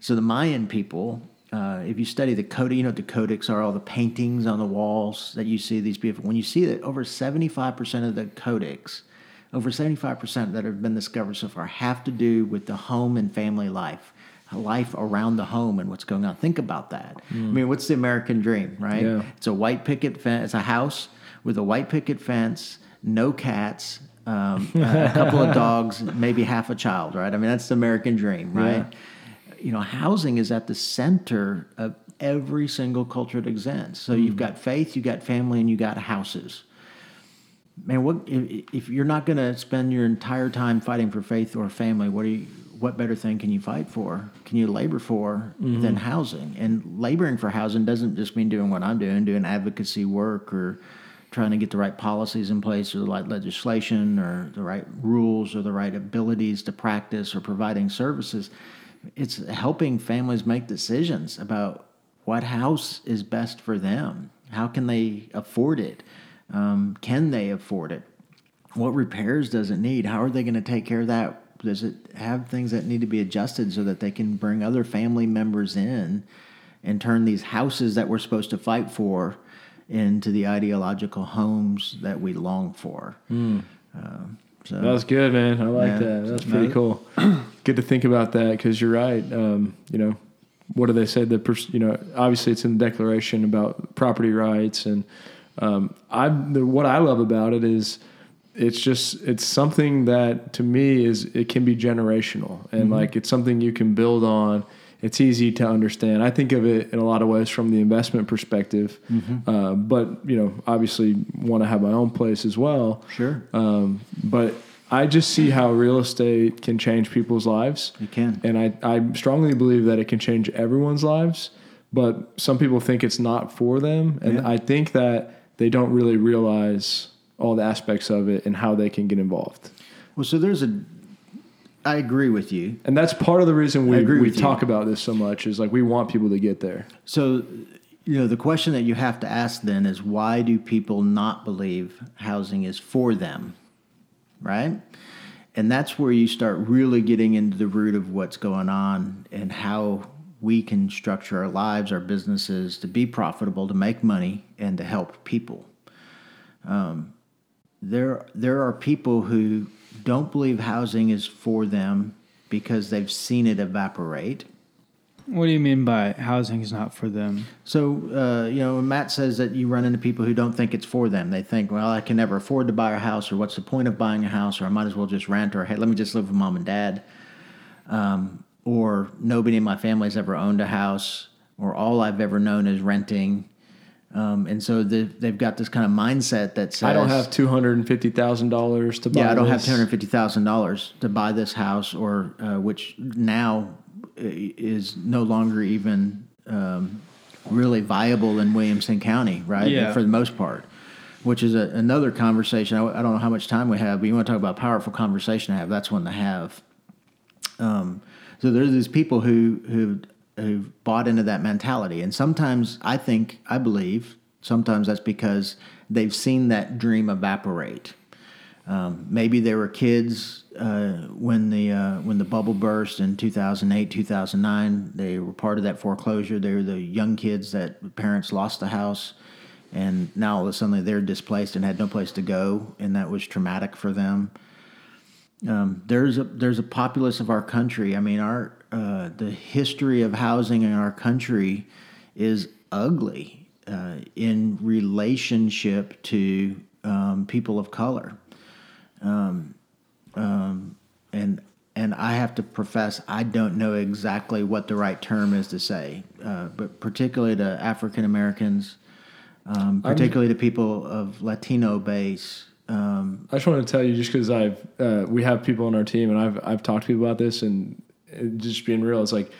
Speaker 1: So the Mayan people, uh, if you study the codex, you know what the codex are, all the paintings on the walls that you see these beautiful, when you see that over 75% of the codex, over 75% that have been discovered so far have to do with the home and family life, life around the home and what's going on. Think about that. I mean, what's the American dream, right?
Speaker 2: Yeah.
Speaker 1: It's a white picket fence, it's a house with a white picket fence, no cats, um, a couple of dogs, maybe half a child, right? I mean, that's the American dream, right? You know, housing is at the center of every single culture that exists. So you've got faith, you've got family, and you got houses man, what if, if you're not going to spend your entire time fighting for faith or family? What are you? What better thing can you fight for? Can you labor for than housing? And laboring for housing doesn't just mean doing what I'm doing, doing advocacy work or trying to get the right policies in place or the right legislation or the right rules or the right abilities to practice or providing services. It's helping families make decisions about what house is best for them. How can they afford it? Um, can they afford it? What repairs does it need? How are they going to take care of that? Does it have things that need to be adjusted so that they can bring other family members in and turn these houses that we're supposed to fight for into the ideological homes that we long for? Um, so
Speaker 2: That was good, man. I like
Speaker 1: Yeah.
Speaker 2: that. That's pretty cool. good to think about that because you're right. Um, you know, what do they say? The pers- you know, obviously it's in the Declaration about property rights, and um, I the, what I love about it is it's just it's something that to me is it can be generational and like it's something you can build on. It's easy to understand. I think of it in a lot of ways from the investment perspective, uh, but you know, obviously want to have my own place as well.
Speaker 1: Sure.
Speaker 2: Um, but I just see how real estate can change people's lives.
Speaker 1: You can.
Speaker 2: And I, I strongly believe that it can change everyone's lives, but some people think it's not for them. And
Speaker 1: Yeah.
Speaker 2: I think that they don't really realize all the aspects of it and how they can get involved.
Speaker 1: Well, so there's a. I agree with you.
Speaker 2: And that's part of the reason we,
Speaker 1: agree
Speaker 2: we
Speaker 1: with you.
Speaker 2: talk about this so much is like we want people to get there.
Speaker 1: So, you know, the question that you have to ask then is why do people not believe housing is for them? Right? And that's where you start really getting into the root of what's going on and how we can structure our lives, our businesses to be profitable, to make money, and to help people. Um, there, there are people who don't believe housing is for them because they've seen it evaporate.
Speaker 5: What do you mean by housing is not for them?
Speaker 1: So, uh, you know, Matt says that you run into people who don't think it's for them. They think, well, I can never afford to buy a house, or what's the point of buying a house, or I might as well just rent, or hey, let me just live with mom and dad. Um, or nobody in my family's ever owned a house, or all I've ever known is renting. Um, and so the, they've got this kind of mindset that says,
Speaker 2: I don't have two hundred and fifty thousand dollars to buy.
Speaker 1: yeah, I don't have
Speaker 2: this.
Speaker 1: two hundred fifty thousand dollars to buy this house, or uh, which now is no longer even um, really viable in Williamson County, right?
Speaker 5: Yeah.
Speaker 1: For the most part, which is a, another conversation. I, I don't know how much time we have, but you want to talk about powerful conversation to have? That's one to have. Um, so there's these people who who who bought into that mentality, and sometimes I think I believe sometimes that's because they've seen that dream evaporate. Um, maybe they were kids uh, when the uh, when the bubble burst in 2008, 2009. They were part of that foreclosure. They were the young kids that parents lost the house, and now all of a sudden they're displaced and had no place to go, and that was traumatic for them. Um, there's a there's a populace of our country. I mean, our uh, the history of housing in our country is ugly uh, in relationship to um, people of color, um, um, and and I have to profess I don't know exactly what the right term is to say, uh, but particularly to African Americans, um, particularly to people of Latino base. Um,
Speaker 2: I just want to tell you, just because I've uh, we have people on our team, and I've I've talked to people about this, and just being real, it's like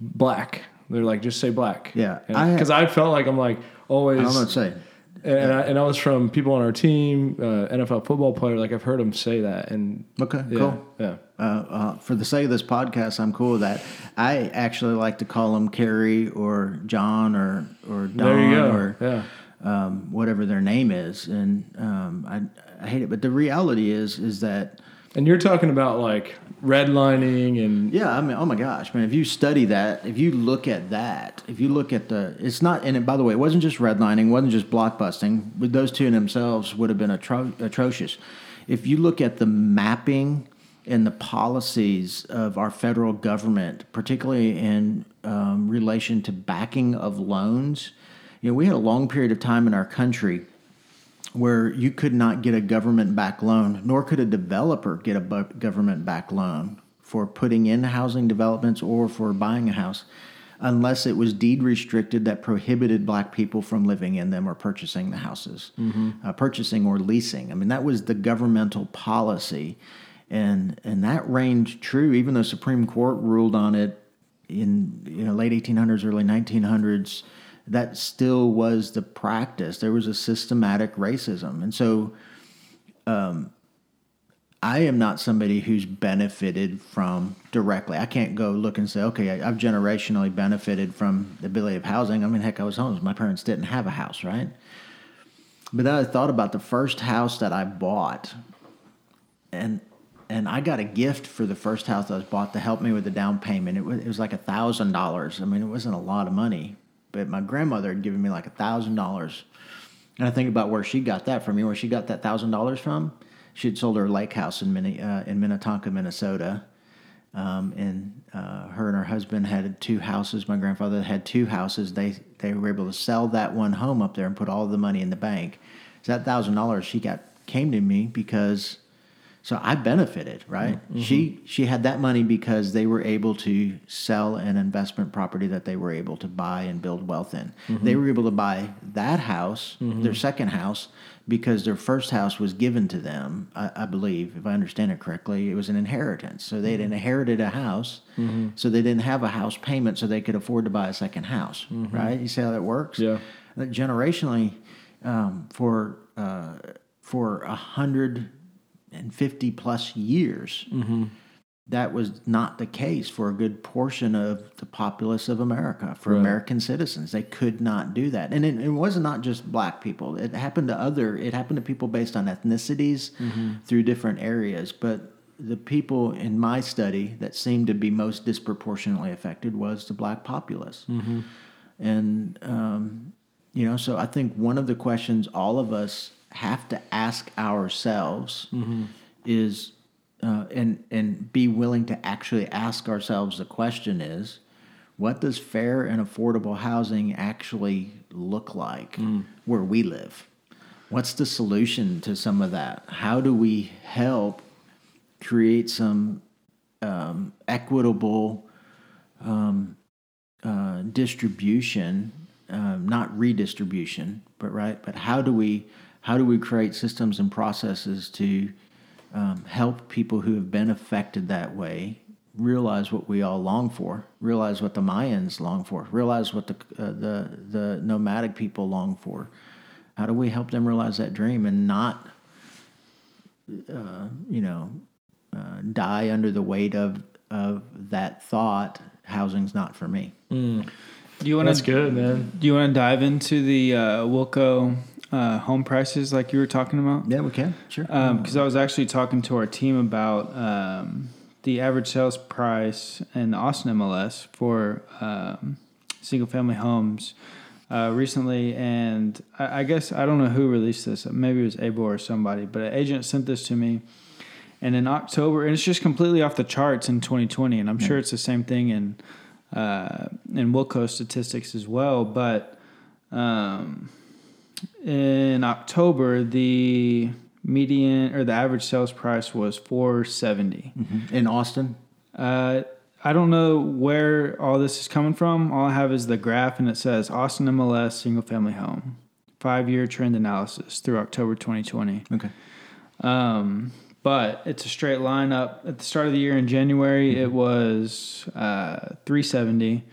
Speaker 2: black. They're like, just say black.
Speaker 1: Yeah,
Speaker 2: because I, felt like I'm like always.
Speaker 1: I'm not know what to say.
Speaker 2: And, and, I, and I was from people on our team, uh, NFL football player. Like I've heard them say that, and
Speaker 1: Okay,
Speaker 2: yeah,
Speaker 1: cool.
Speaker 2: Yeah,
Speaker 1: uh, uh, for the sake of this podcast, I'm cool with that. I actually like to call them Carrie or John or or Don
Speaker 2: there you go.
Speaker 1: or
Speaker 2: yeah,
Speaker 1: um, whatever their name is, and um, I, I hate it. But the reality is is that
Speaker 2: and you're talking about like redlining and
Speaker 1: yeah, I mean, oh my gosh, man! If you study that, if you look at that, if you look at the, it's not. And it, by the way, it wasn't just redlining, wasn't just blockbusting. But those two in themselves would have been atro- atrocious. If you look at the mapping and the policies of our federal government, particularly in um, relation to backing of loans, you know, we had a long period of time in our country where you could not get a government backed loan, nor could a developer get a government backed loan for putting in housing developments or for buying a house unless it was deed restricted that prohibited black people from living in them or purchasing the houses, uh, purchasing or leasing. I mean, that was the governmental policy. And, and that reigned true, even though Supreme Court ruled on it in you know late 1800s, early 1900s that still was the practice. There was a systematic racism. And so um, I am not somebody who's benefited from directly. I can't go look and say, okay, I've generationally benefited from the ability of housing. I mean, heck, I was homeless. My parents didn't have a house, right? but then I thought about the first house that I bought, and and I got a gift for the first house I was bought to help me with the down payment. It was it was like a thousand dollars. I mean, it wasn't a lot of money, but my grandmother had given me like a thousand dollars. And I think about where she got that from. You where she got that thousand dollars from? She had sold her lake house in Minne, uh, in Minnetonka, Minnesota. Um, and uh, her and her husband had two houses. My grandfather had two houses. They they were able to sell that one home up there and put all the money in the bank. So that thousand dollars she got came to me because so I benefited, right?
Speaker 2: Mm-hmm.
Speaker 1: She she had that money because they were able to sell an investment property that they were able to buy and build wealth in.
Speaker 2: Mm-hmm.
Speaker 1: They were able to buy that house, their second house, because their first house was given to them. I, I believe, if I understand it correctly, it was an inheritance. So they had
Speaker 2: Mm-hmm.
Speaker 1: inherited a house, so they didn't have a house payment, so they could afford to buy a second house, right? You see how that works?
Speaker 2: Mm-hmm. Yeah.
Speaker 1: That generationally, um, for uh, for a hundred and fifty plus years,
Speaker 2: Mm-hmm.
Speaker 1: that was not the case for a good portion of the populace of America. For
Speaker 2: Right.
Speaker 1: American citizens, they could not do that, and it, it was not just black people. It happened to other. It happened to people based on ethnicities through different areas, but. The people in my study that seemed to be most disproportionately affected was the black populace. And, um, you know, so I think one of the questions all of us have to ask ourselves is, uh, and, and be willing to actually ask ourselves the question is, what does fair and affordable housing actually look like where we live? What's the solution to some of that? How do we help create some um, equitable uh, distribution, um, not redistribution, but right. But how do we how do we create systems and processes to um, help people who have been affected that way realize what we all long for, realize what the Mayans long for, realize what the uh, the the nomadic people long for. How do we help them realize that dream and not, uh, you know, uh, die under the weight of of that thought? Housing's not for me.
Speaker 5: Do you want
Speaker 2: That's
Speaker 5: to
Speaker 2: good, man.
Speaker 5: Do you want to dive into the uh, Wilco uh, home prices like you were talking about?
Speaker 1: Yeah, we can. Sure.
Speaker 5: Because I was actually talking to our team about um, the average sales price in the Austin MLS for um, single family homes uh, recently, and I, I guess I don't know who released this. Maybe it was ABoR or somebody, but an agent sent this to me. And in October, and it's just completely off the charts in 2020, and I'm sure it's the same thing in uh, in Wilco statistics as well. But um, in October, the median or the average sales price was 470.
Speaker 1: in Austin.
Speaker 5: Uh, I don't know where all this is coming from. All I have is the graph, and it says Austin MLS single family home, five year trend analysis through October 2020.
Speaker 1: Okay.
Speaker 5: Um, but it's a straight line up. At the start of the year in January, it was uh, 370,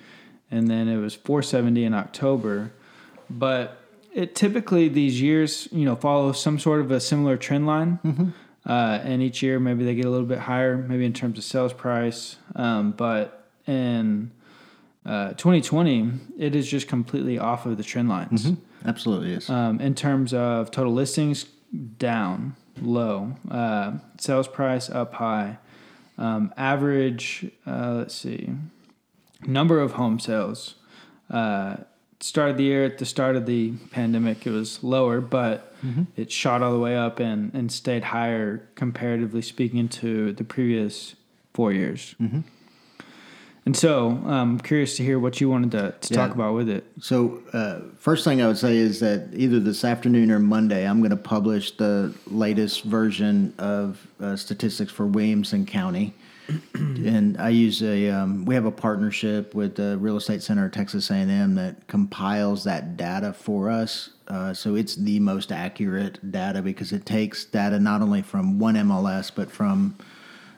Speaker 5: and then it was 470 in October. But it typically these years, you know, follow some sort of a similar trend line. Uh, and each year, maybe they get a little bit higher, maybe in terms of sales price. Um, but in uh, 2020, it is just completely off of the trend lines.
Speaker 1: Absolutely is.
Speaker 5: Um, in terms of total listings, down, low. Uh, sales price up high. Um, average, uh, let's see, number of home sales. Start of the year, at the start of the pandemic, it was lower, but it shot all the way up and, and stayed higher comparatively speaking to the previous four years. And so um, I'm curious to hear what you wanted to, to talk about with it.
Speaker 1: So, uh, first thing I would say is that either this afternoon or Monday, I'm going to publish the latest version of uh, statistics for Williamson County. And I use a um, we have a partnership with the Real Estate Center at Texas A&M that compiles that data for us. Uh, so it's the most accurate data because it takes data not only from one MLS but from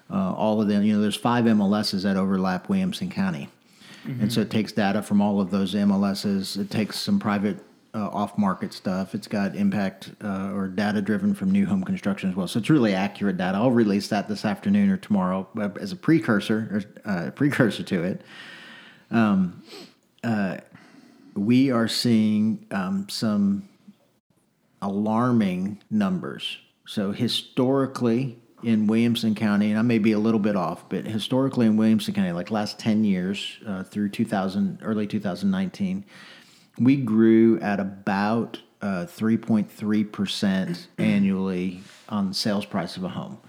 Speaker 1: uh, all of them. You know, there's five MLSs that overlap Williamson County. And so it takes data from all of those MLSs. It takes some private uh, off-market stuff. It's got impact uh, or data driven from new home construction as well. So it's really accurate data. I'll release that this afternoon or tomorrow as a precursor or uh, precursor to it. Um, uh, we are seeing um, some alarming numbers. So historically in Williamson County, and I may be a little bit off, but historically in Williamson County, like last ten years uh, through 2000, early 2019, we grew at about uh, 3.3 percent annually on the sales price of a home.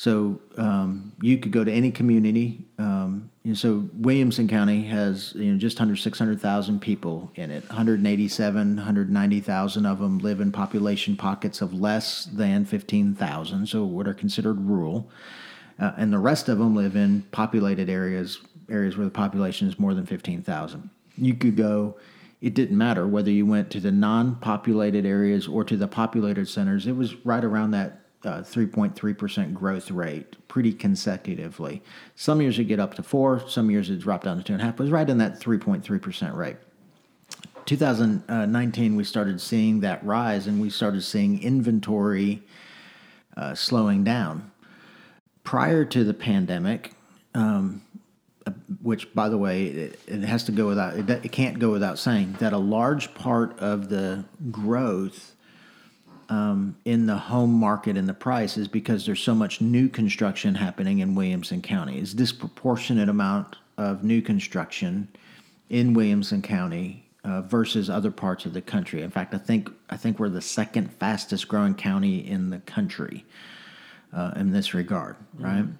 Speaker 1: So um, you could go to any community. Um, you know, so Williamson County has you know just under 600,000 people in it. 187, 190,000 of them live in population pockets of less than 15,000, so what are considered rural. Uh, and the rest of them live in populated areas, areas where the population is more than 15,000. You could go it didn't matter whether you went to the non-populated areas or to the populated centers. It was right around that uh, 3.3% growth rate pretty consecutively. Some years it get up to four, some years it dropped down to two and a half, but it was right in that 3.3% rate. 2019, we started seeing that rise and we started seeing inventory uh, slowing down. Prior to the pandemic, um, which by the way, it, it has to go without, it, it can't go without saying that a large part of the growth um, in the home market and the price is because there's so much new construction happening in Williamson County. It's disproportionate amount of new construction in Williamson County uh, versus other parts of the country. In fact, I think I think we're the second fastest growing county in the country uh, in this regard, mm-hmm.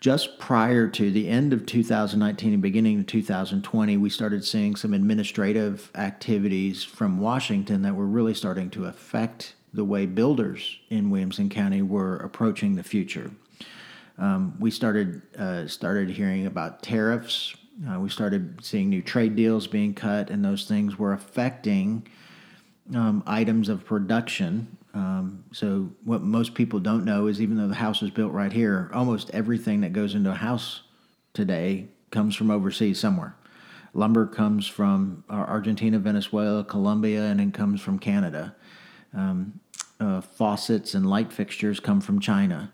Speaker 1: Just prior to the end of 2019 and beginning of 2020, we started seeing some administrative activities from Washington that were really starting to affect the way builders in Williamson County were approaching the future. Um, we started uh, started hearing about tariffs. Uh, we started seeing new trade deals being cut, and those things were affecting um, items of production. Um, so, what most people don't know is even though the house is built right here, almost everything that goes into a house today comes from overseas somewhere. Lumber comes from Argentina, Venezuela, Colombia, and it comes from Canada. Um, uh, faucets and light fixtures come from China.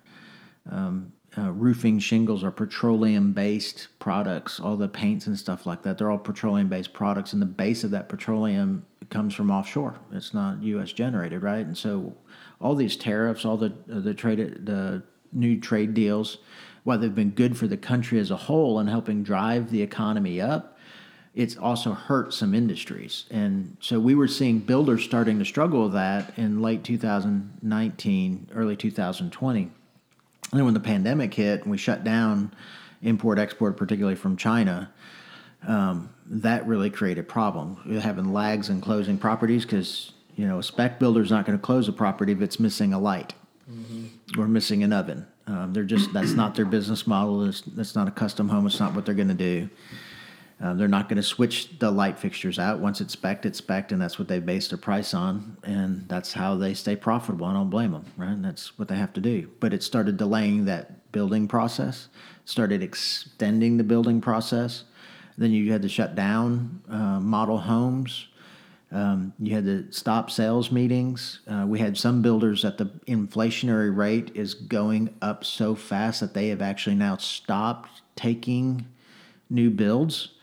Speaker 1: Um, uh, roofing shingles are petroleum based products. All the paints and stuff like that, they're all petroleum based products, and the base of that petroleum comes from offshore. It's not U.S. generated, right? And so, all these tariffs, all the the trade, the new trade deals, while they've been good for the country as a whole and helping drive the economy up, it's also hurt some industries. And so we were seeing builders starting to struggle with that in late 2019, early 2020. And then when the pandemic hit and we shut down import export, particularly from China, um, that really created problems. We're having lags in closing properties because you know a spec builder's not going to close a property if it's missing a light mm-hmm. or missing an oven. Um, they're just that's not their business model. That's, that's not a custom home. It's not what they're going to do. Uh, they're not going to switch the light fixtures out. Once it's spec it's spec and that's what they base their price on, and that's how they stay profitable. I don't blame them, right? And that's what they have to do. But it started delaying that building process, started extending the building process. Then you had to shut down uh, model homes. Um, you had to stop sales meetings. Uh, we had some builders that the inflationary rate is going up so fast that they have actually now stopped taking new builds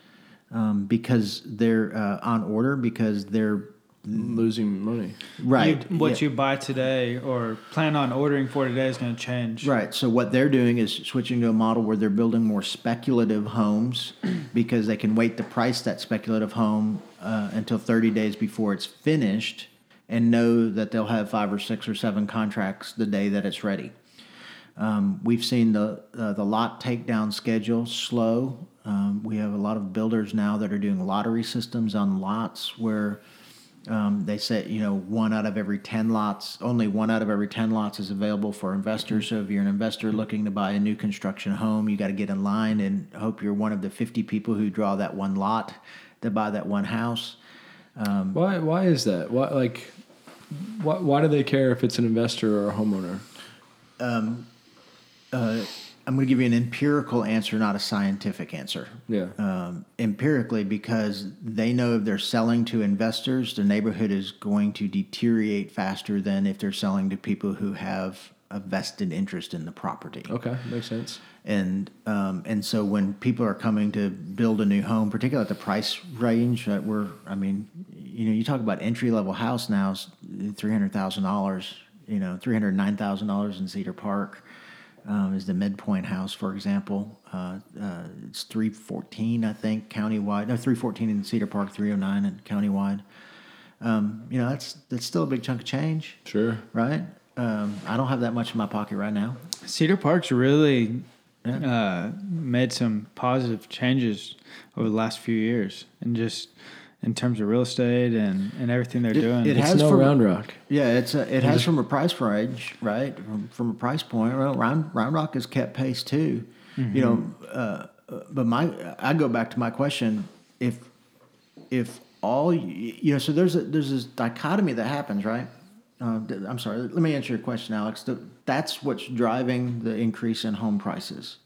Speaker 1: um, because they're uh, on order because they're
Speaker 2: losing money.
Speaker 1: Right.
Speaker 5: You, what yeah. you buy today or plan on ordering for today is going to change.
Speaker 1: Right. So what they're doing is switching to a model where they're building more speculative homes because they can wait to price that speculative home uh, until 30 days before it's finished and know that they'll have five or six or seven contracts the day that it's ready. Um, we've seen the uh, the lot takedown schedule slow um, we have a lot of builders now that are doing lottery systems on lots where um, they say, you know, one out of every 10 lots, only one out of every 10 lots is available for investors. So if you're an investor looking to buy a new construction home, you got to get in line and hope you're one of the 50 people who draw that one lot to buy that one house.
Speaker 2: Um, why, why is that? Why, like, why, why do they care if it's an investor or a homeowner? Um,
Speaker 1: uh, I'm going to give you an empirical answer, not a scientific answer.
Speaker 2: Yeah.
Speaker 1: Um, empirically, because they know if they're selling to investors, the neighborhood is going to deteriorate faster than if they're selling to people who have a vested interest in the property.
Speaker 2: Okay, makes sense.
Speaker 1: And um, and so when people are coming to build a new home, particularly at the price range that we're, I mean, you know, you talk about entry level house now is three hundred thousand dollars. You know, three hundred nine thousand dollars in Cedar Park um, is the midpoint house, for example. Uh, uh, it's three fourteen, I think, countywide. No, three fourteen in Cedar Park, three oh nine in countywide. Um, you know, that's that's still a big chunk of change,
Speaker 2: Sure.
Speaker 1: right? Um, I don't have that much in my pocket right now.
Speaker 5: Cedar Park's really uh, made some positive changes over the last few years, and just in terms of real estate and, and everything they're
Speaker 1: It-
Speaker 5: doing.
Speaker 1: it
Speaker 2: It's
Speaker 1: has
Speaker 2: no
Speaker 1: from-
Speaker 2: Round Rock.
Speaker 1: Yeah, it's a, it has from a price range, right? From, from a price point. Well, Round, Round Rock has kept pace too. You know, uh, uh, but my I go back to my question: if if all you know, so there's a, there's this dichotomy that happens, right? Uh, I'm sorry. Let me answer your question, Alex. The, that's what's driving the increase in home prices.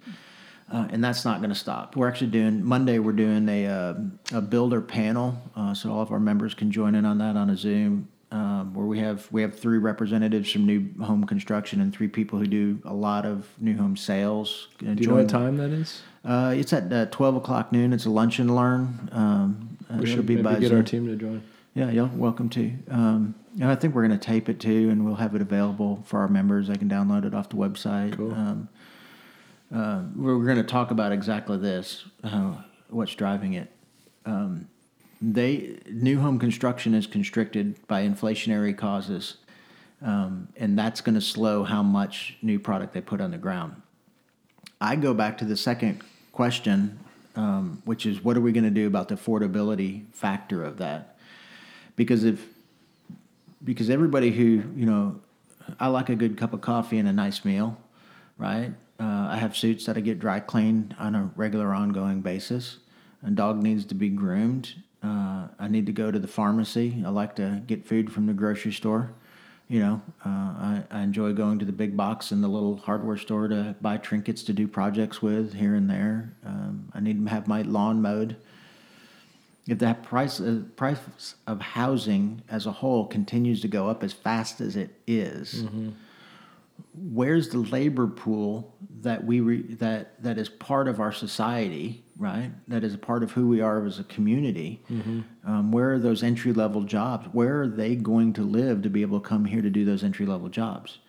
Speaker 1: Uh, and that's not going to stop. We're actually doing Monday. We're doing a uh, a builder panel, uh, so all of our members can join in on that on a Zoom, um, where we have we have three representatives from new home construction and three people who do a lot of new home sales.
Speaker 2: Do you know what time that is?
Speaker 1: Uh, it's at uh, twelve o'clock noon. It's a lunch and learn. Um,
Speaker 2: We should
Speaker 1: be
Speaker 2: maybe
Speaker 1: by
Speaker 2: get
Speaker 1: Zoom.
Speaker 2: our team to join.
Speaker 1: Yeah, you're welcome to. Um, and I think we're going to tape it too, and we'll have it available for our members. They can download it off the website.
Speaker 2: Cool.
Speaker 1: Um, uh, we're going to talk about exactly this, uh, what's driving it. Um, they new home construction is constricted by inflationary causes, um, and that's going to slow how much new product they put on the ground. I go back to the second question, um, which is what are we going to do about the affordability factor of that? Because if because everybody who you know, I like a good cup of coffee and a nice meal, right? Uh, I have suits that I get dry cleaned on a regular, ongoing basis. A dog needs to be groomed. Uh, I need to go to the pharmacy. I like to get food from the grocery store. You know, uh, I, I enjoy going to the big box and the little hardware store to buy trinkets to do projects with here and there. Um, I need to have my lawn mowed if the price uh, price of housing as a whole continues to go up as fast as it is, where's the labor pool that we re, that that is part of our society, right? That is a part of who we are as a community. Um, where are those entry level jobs? Where are they going to live to be able to come here to do those entry level jobs?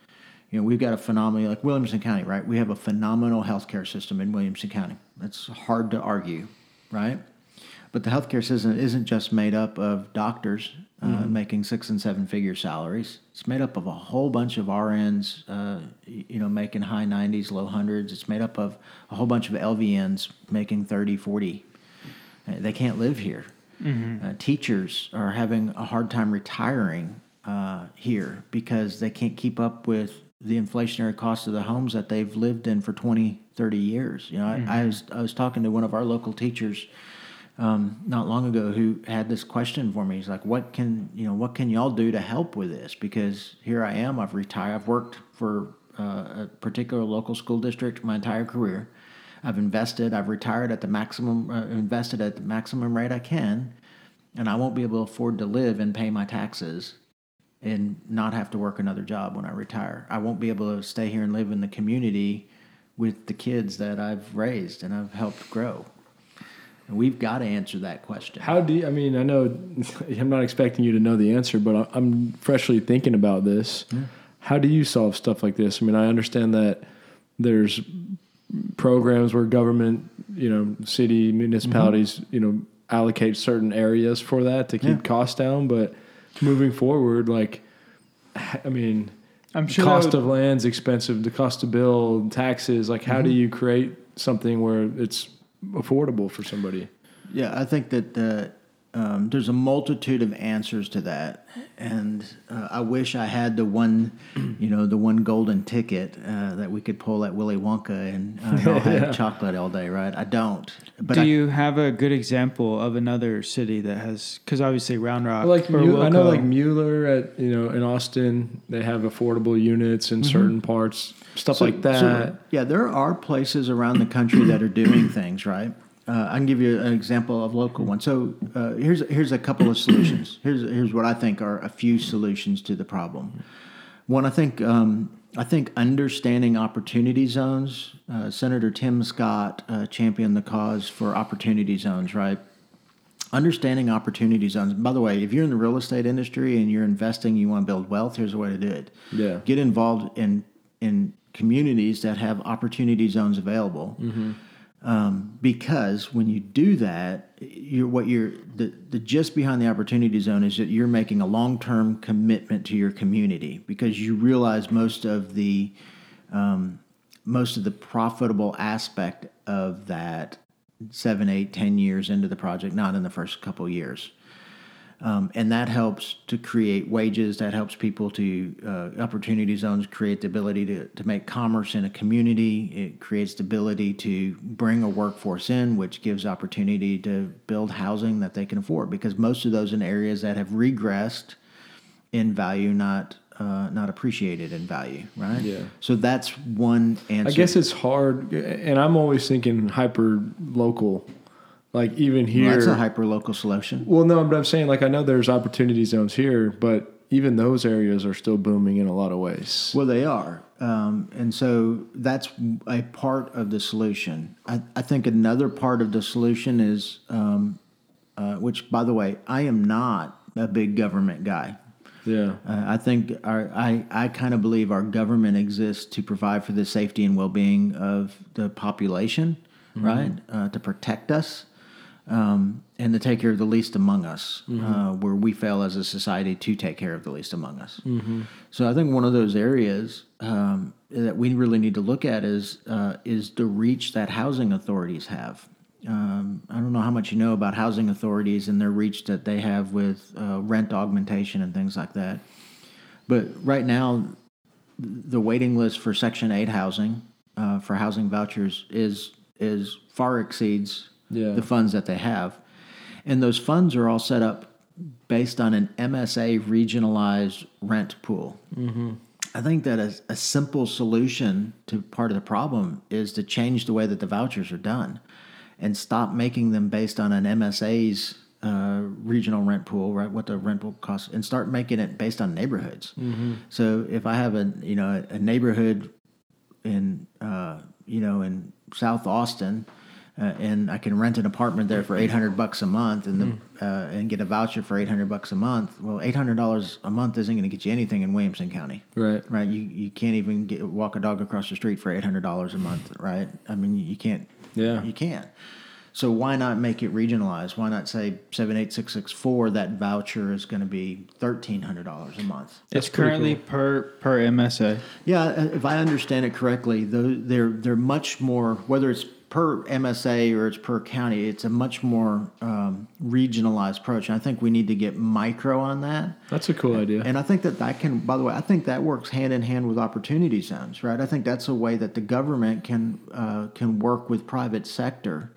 Speaker 1: You know, we've got a phenomenal like Williamson County, right? We have a phenomenal healthcare system in Williamson County. That's hard to argue, right? But the healthcare system isn't just made up of doctors uh, making six and seven figure salaries. It's made up of a whole bunch of RNs, uh, you know, making high 90s, low hundreds. It's made up of a whole bunch of LVNs making 30, 40. Uh, They can't live here. Uh, teachers are having a hard time retiring uh, here because they can't keep up with the inflationary cost of the homes that they've lived in for 20, 30 years. You know, I, I, was, I was talking to one of our local teachers um, not long ago who had this question for me. He's like, "What can you know? What can y'all do to help with this? Because here I am. I've retired. I've worked for uh, a particular local school district my entire career. I've invested. I've retired at the maximum. Uh, invested at the maximum rate I can, and I won't be able to afford to live and pay my taxes." And not have to work another job when I retire. I won't be able to stay here and live in the community with the kids that I've raised and I've helped grow. And we've got to answer that question.
Speaker 2: How do you, I mean, I know I'm not expecting you to know the answer, but I- I'm freshly thinking about this. How do you solve stuff like this? I mean, I understand that there's programs where government, you know, city, municipalities, you know, allocate certain areas for that to keep
Speaker 1: Yeah.
Speaker 2: costs down, but moving forward, like, I mean,
Speaker 5: I'm sure
Speaker 2: cost
Speaker 5: would-
Speaker 2: of land's expensive, the cost to build, taxes, like how do
Speaker 1: Mm-hmm.
Speaker 2: you create something where it's affordable for somebody?
Speaker 1: Yeah, I think that the, um, there's a multitude of answers to that, and uh, I wish I had the one, you know, the one golden ticket uh, that we could pull at Willy Wonka and uh, all have chocolate all day, right? I don't. But
Speaker 5: do
Speaker 1: I,
Speaker 5: you have a good example of another city that has? Because obviously Round Rock,
Speaker 2: like
Speaker 5: or
Speaker 2: Mu- I know like Mueller at you know in Austin they have affordable units in certain parts stuff
Speaker 1: So-
Speaker 2: like that.
Speaker 1: so, yeah, there are places around the country that are doing things right. Uh, I can give you an example of local one. So uh, here's here's a couple of solutions. Here's here's what I think are a few solutions to the problem. One, I think um, I think understanding opportunity zones. Uh, Senator Tim Scott uh, championed the cause for opportunity zones, right? understanding opportunity zones. By the way, if you're in the real estate industry and you're investing, you want to build wealth. Here's a way to do it.
Speaker 2: Yeah.
Speaker 1: Get involved in in communities that have opportunity zones available. Um, because when you do that, you're what you're the, the gist behind the opportunity zone is that you're making a long term commitment to your community because you realize most of the um, most of the profitable aspect of that seven, eight, ten years into the project, not in the first couple years. Um, and that helps to create wages. That helps people to uh, opportunity zones create the ability to, to make commerce in a community. It creates the ability to bring a workforce in, which gives opportunity to build housing that they can afford. Because most of those in areas that have regressed in value, not uh, not appreciated in value, right?
Speaker 2: Yeah.
Speaker 1: So that's one answer.
Speaker 2: I guess it's hard, and I'm always thinking hyper local. Like even here,
Speaker 1: Well, that's a hyper local solution.
Speaker 2: Well, no, but I'm saying like I know there's opportunity zones here, but even those areas are still booming in a lot of ways.
Speaker 1: Well, they are. Um, and so that's a part of the solution. I, I think another part of the solution is, um, uh, which, by the way, I am not a big government guy.
Speaker 2: yeah,
Speaker 1: Uh, I think our, I, I kind of believe our government exists to provide for the safety and well being of the population, right? Uh, to protect us um, and to take care of the least among us, uh, where we fail as a society to take care of the least among us. So I think one of those areas um, that we really need to look at is uh, is the reach that housing authorities have. Um, I don't know how much you know about housing authorities and their reach that they have with uh, rent augmentation and things like that. But right now, the waiting list for Section Eight housing uh, for housing vouchers is is far exceeds
Speaker 2: Yeah.
Speaker 1: the funds that they have, and those funds are all set up based on an MSA regionalized rent pool. I think that a, a simple solution to part of the problem is to change the way that the vouchers are done and stop making them based on an MSA's uh, regional rent pool, right? What the rent pool costs, and start making it based on neighborhoods. So if I have a you know a, neighborhood in uh, you know in South Austin. Uh, and I can rent an apartment there for eight hundred bucks a month, and the, uh, and get a voucher for eight hundred bucks a month. Well, eight hundred dollars a month isn't going to get you anything in Williamson County
Speaker 2: right.
Speaker 1: right? You you can't even get, walk a dog across the street for eight hundred dollars a month, right? I mean, you can't.
Speaker 2: Yeah.
Speaker 1: you can't. So why not make it regionalized? Why not say seven eight six six four? That voucher is going to be thirteen hundred dollars a month.
Speaker 5: It's currently per per MSA.
Speaker 1: Yeah, uh, if I understand it correctly, though, they're they're much more whether it's per MSA or it's per county. It's a much more um, regionalized approach. And I think we need to get micro on that.
Speaker 2: That's a cool idea.
Speaker 1: And I think that that can, by the way, I think that works hand in hand with opportunity zones, right? I think that's a way that the government can uh, can work with private sector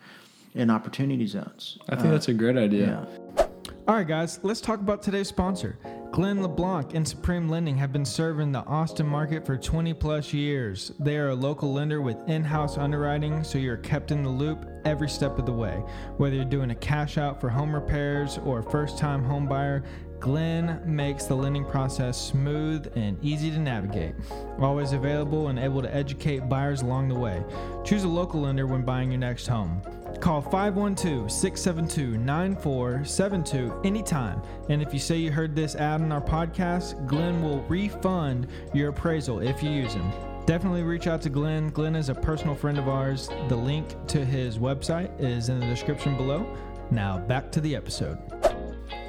Speaker 1: in opportunity zones.
Speaker 2: I think that's a great idea.
Speaker 1: Yeah.
Speaker 4: All right, guys, let's talk about today's sponsor. Glenn LeBlanc and Supreme Lending have been serving the Austin market for 20 plus years. They are a local lender with in house underwriting, so you're kept in the loop every step of the way. Whether you're doing a cash out for home repairs or a first time home buyer, Glenn makes the lending process smooth and easy to navigate. Always available and able to educate buyers along the way. Choose a local lender when buying your next home. Call 512 672 9472 anytime. And if you say you heard this ad on our podcast, Glenn will refund your appraisal if you use him. Definitely reach out to Glenn. Glenn is a personal friend of ours. The link to his website is in the description below. Now back to the episode.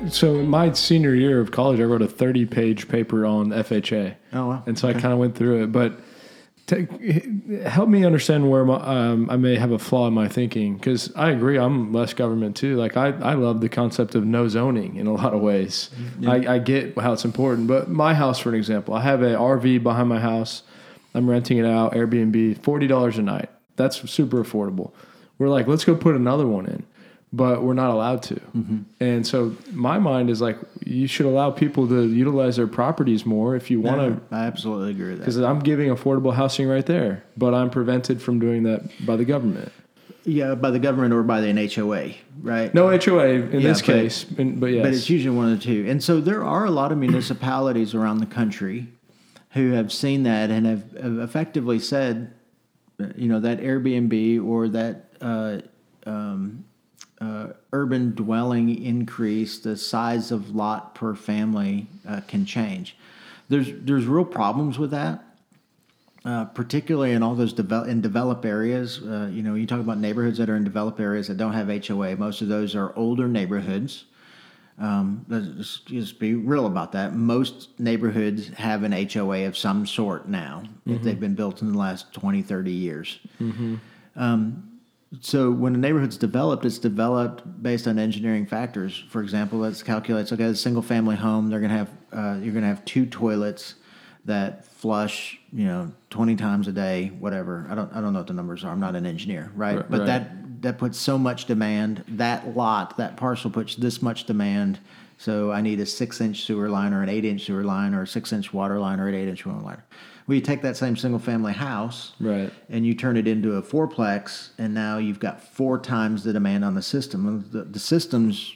Speaker 2: So in my senior year of college, I wrote a 30 page paper on FHA.
Speaker 1: Oh wow.
Speaker 2: And so I kind of went through it, but help me understand where my, um, I may have a flaw in my thinking because I agree I'm less government too. Like I, I love the concept of no zoning in a lot of ways. I, I get how it's important, but my house, for an example, I have a RV behind my house. I'm renting it out, Airbnb, forty dollars a night. That's super affordable. We're like, let's go put another one in, but we're not allowed to. And so my mind is like, you should allow people to utilize their properties more if you want to
Speaker 1: I absolutely agree with that.
Speaker 2: because I'm giving affordable housing right there, but I'm prevented from doing that by the government.
Speaker 1: Yeah, by the government or by an HOA, right?
Speaker 2: No HOA in
Speaker 1: Yeah,
Speaker 2: this
Speaker 1: but-
Speaker 2: case, but yes.
Speaker 1: But it's usually one of the two. And so there are a lot of municipalities around the country who have seen that and have, have effectively said, you know, that Airbnb or that uh, um, urban dwelling increase, the size of lot per family uh, can change. There's there's real problems with that. Uh, particularly in all those develop in developed areas, uh, you know, you talk about neighborhoods that are in developed areas that don't have HOA. Most of those are older neighborhoods. Um, let's just be real about that. Most neighborhoods have an HOA of some sort now if they've been built in the last 20, 30 years. Um, so when a neighborhood's developed, it's developed based on engineering factors. For example, let's calculate. Okay, a single family home, they're gonna have uh, you're gonna have two toilets that flush, you know, 20 times a day, whatever. I don't I don't know what the numbers are. I'm not an engineer, right?
Speaker 2: Right,
Speaker 1: but
Speaker 2: right.
Speaker 1: that that puts so much demand. That lot, that parcel puts this much demand. So I need a six inch sewer line or an eight inch sewer line or a six inch water line or an eight inch water line. Well, you take that same single family house
Speaker 2: Right.
Speaker 1: and you turn it into a fourplex, and now you've got four times the demand on the system. The, the system's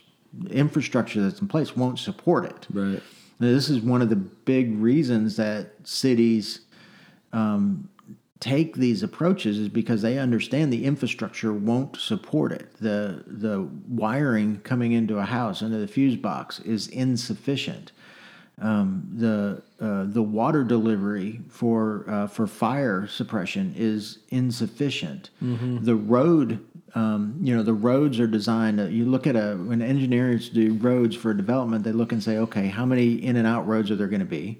Speaker 1: infrastructure that's in place won't support it.
Speaker 2: Right.
Speaker 1: Now, this is one of the big reasons that cities um, take these approaches is because they understand the infrastructure won't support it. The the wiring coming into a house under the fuse box is insufficient. Um, the uh, the water delivery for uh, for fire suppression is insufficient. The road, um, you know, the roads are designed. To, you look at a when engineers do roads for development, they look and say, okay, how many in and out roads are there going to be,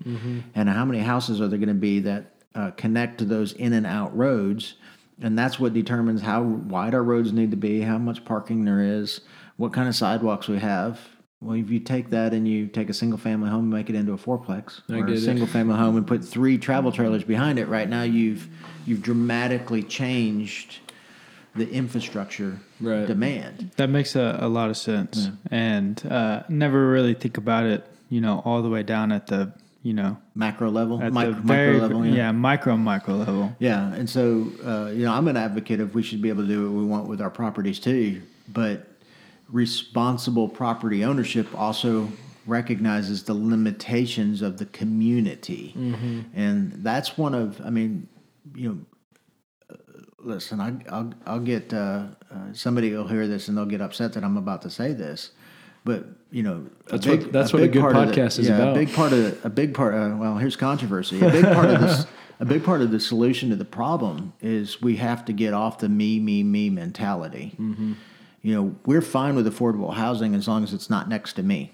Speaker 1: and how many houses are there going to be that uh, connect to those in and out roads, and that's what determines how wide our roads need to be, how much parking there is, what kind of sidewalks we have. Well, if you take that and you take a single family home and make it into a fourplex,
Speaker 2: I
Speaker 1: or
Speaker 2: get
Speaker 1: a
Speaker 2: it.
Speaker 1: single family home and put three travel trailers behind it, right now you've you've dramatically changed the infrastructure
Speaker 2: Right.
Speaker 1: demand.
Speaker 5: That makes a, a lot of sense, and uh, never really think about it. You know, all the way down at the you know
Speaker 1: Macro level,
Speaker 5: at
Speaker 1: mic-
Speaker 5: the
Speaker 1: micro level,
Speaker 5: yeah. micro micro level.
Speaker 1: Yeah, and so uh, you know, I'm an advocate of we should be able to do what we want with our properties too, but responsible property ownership also recognizes the limitations of the community, and that's one of, I mean, you know. uh, Listen, I, I'll I'll get uh, uh, somebody will hear this and they'll get upset that I'm about to say this, but you know
Speaker 2: That's what-
Speaker 1: big-
Speaker 2: that's what a good
Speaker 1: of the-
Speaker 2: podcast is
Speaker 1: yeah,
Speaker 2: about.
Speaker 1: A big part of a big part. Uh, well, here's controversy. A big part of this. A big part of the solution to the problem is we have to get off the me, me, me mentality.
Speaker 2: Mm-hmm.
Speaker 1: You know, we're fine with affordable housing as long as it's not next to me.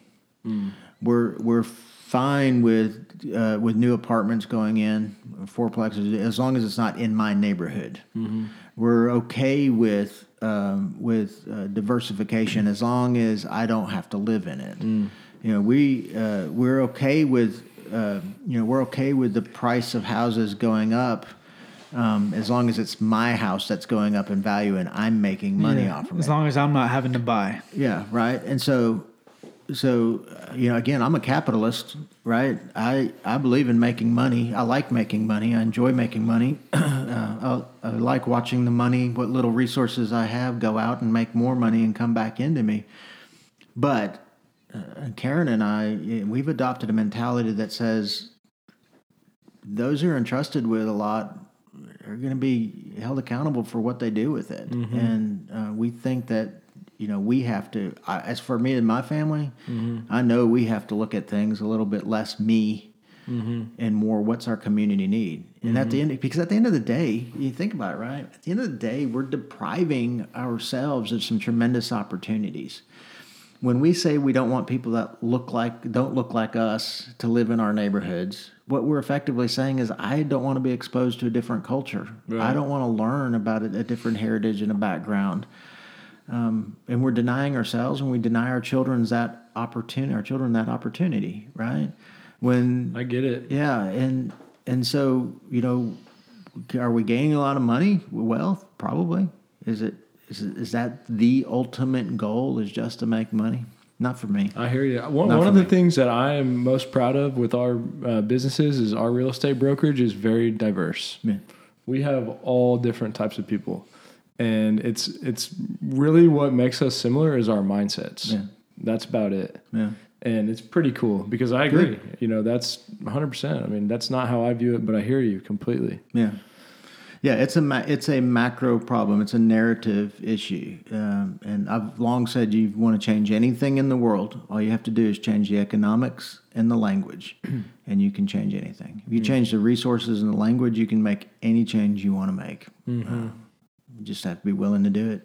Speaker 2: Mm.
Speaker 1: We're we're fine with uh, with new apartments going in fourplexes as long as it's not in my neighborhood.
Speaker 2: Mm-hmm.
Speaker 1: We're okay with um, with uh, diversification as long as I don't have to live in it.
Speaker 2: Mm.
Speaker 1: You know, we uh, we're okay with uh, you know we're okay with the price of houses going up. Um, as long as it's my house that's going up in value and I'm making money
Speaker 5: Yeah,
Speaker 1: off of it.
Speaker 5: as long as I'm not having to buy.
Speaker 1: Yeah, right. And so, so uh, you know, again, I'm a capitalist, right? I I believe in making money. I like making money. I enjoy making money. uh, I, I like watching the money, what little resources I have, go out and make more money and come back into me. But uh, Karen and I, we've adopted a mentality that says those who are entrusted with a lot are going to be held accountable for what they do with it. And uh, we think that, you know, we have to, I, as for me and my family, mm-hmm. I know we have to look at things a little bit less me mm-hmm. and more what's our community need. And at the mm-hmm. end, because at the end of the day, you think about it, right? At the end of the day, we're depriving ourselves of some tremendous opportunities when we say we don't want people that look like don't look like us to live in our neighborhoods, what we're effectively saying is I don't want to be exposed to a different culture. I don't want to learn about a, a different heritage and a background. Um, and we're denying ourselves and we deny our children that opportunity, our children that opportunity, right? When
Speaker 2: I get it.
Speaker 1: yeah, and and so you know, are we gaining a lot of money, wealth? Probably. Is it is it, is that the ultimate goal? Is just to make money? Not for me.
Speaker 2: I hear you. One, one of the things that I am most proud of with our uh, businesses is our real estate brokerage is very diverse.
Speaker 1: Yeah.
Speaker 2: We have all different types of people, and it's it's really what makes us similar is our mindsets.
Speaker 1: Yeah.
Speaker 2: That's about it.
Speaker 1: Yeah.
Speaker 2: And it's pretty cool because I agree. You know, that's 100%. I mean, that's not how I view it, but I hear you completely.
Speaker 1: Yeah. Yeah, it's a ma- it's a macro problem. It's a narrative issue, um, and I've long said you want to change anything in the world. All you have to do is change the economics and the language, and you can change anything. If you change the resources and the language, you can make any change you want to make. Uh, you just have to be willing to do it.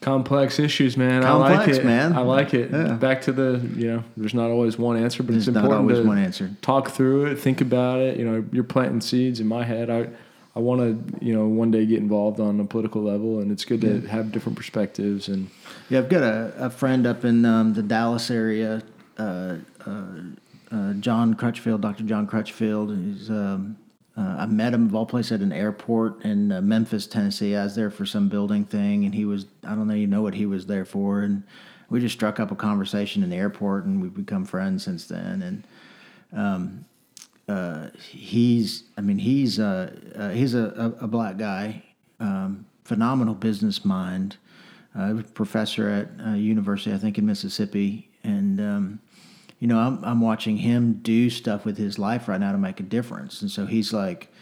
Speaker 2: Complex issues, man. I like
Speaker 1: Complex,
Speaker 2: it,
Speaker 1: man.
Speaker 2: I like it.
Speaker 1: Yeah.
Speaker 2: Back to the, you know, there's not always one answer, but
Speaker 1: There's
Speaker 2: it's
Speaker 1: not
Speaker 2: important
Speaker 1: always
Speaker 2: to
Speaker 1: one answer.
Speaker 2: talk through it, think about it. You know, you're planting seeds in my head. I, I want to, you know, one day get involved on a political level, and it's good to have different perspectives. And
Speaker 1: Yeah, I've got a, a friend up in um, the Dallas area, uh, uh, uh, John Crutchfield, Dr. John Crutchfield. He's, um, uh, I met him of all places at an airport in uh, Memphis, Tennessee. I was there for some building thing, and he was, I don't know, you know what he was there for. And we just struck up a conversation in the airport, and we've become friends since then. And uh, he's I mean he's uh, uh, he's a, a, a black guy, um, phenomenal business mind, uh, professor at uh, university I think in Mississippi, and um, you know I'm I'm watching him do stuff with his life right now to make a difference, and so he's like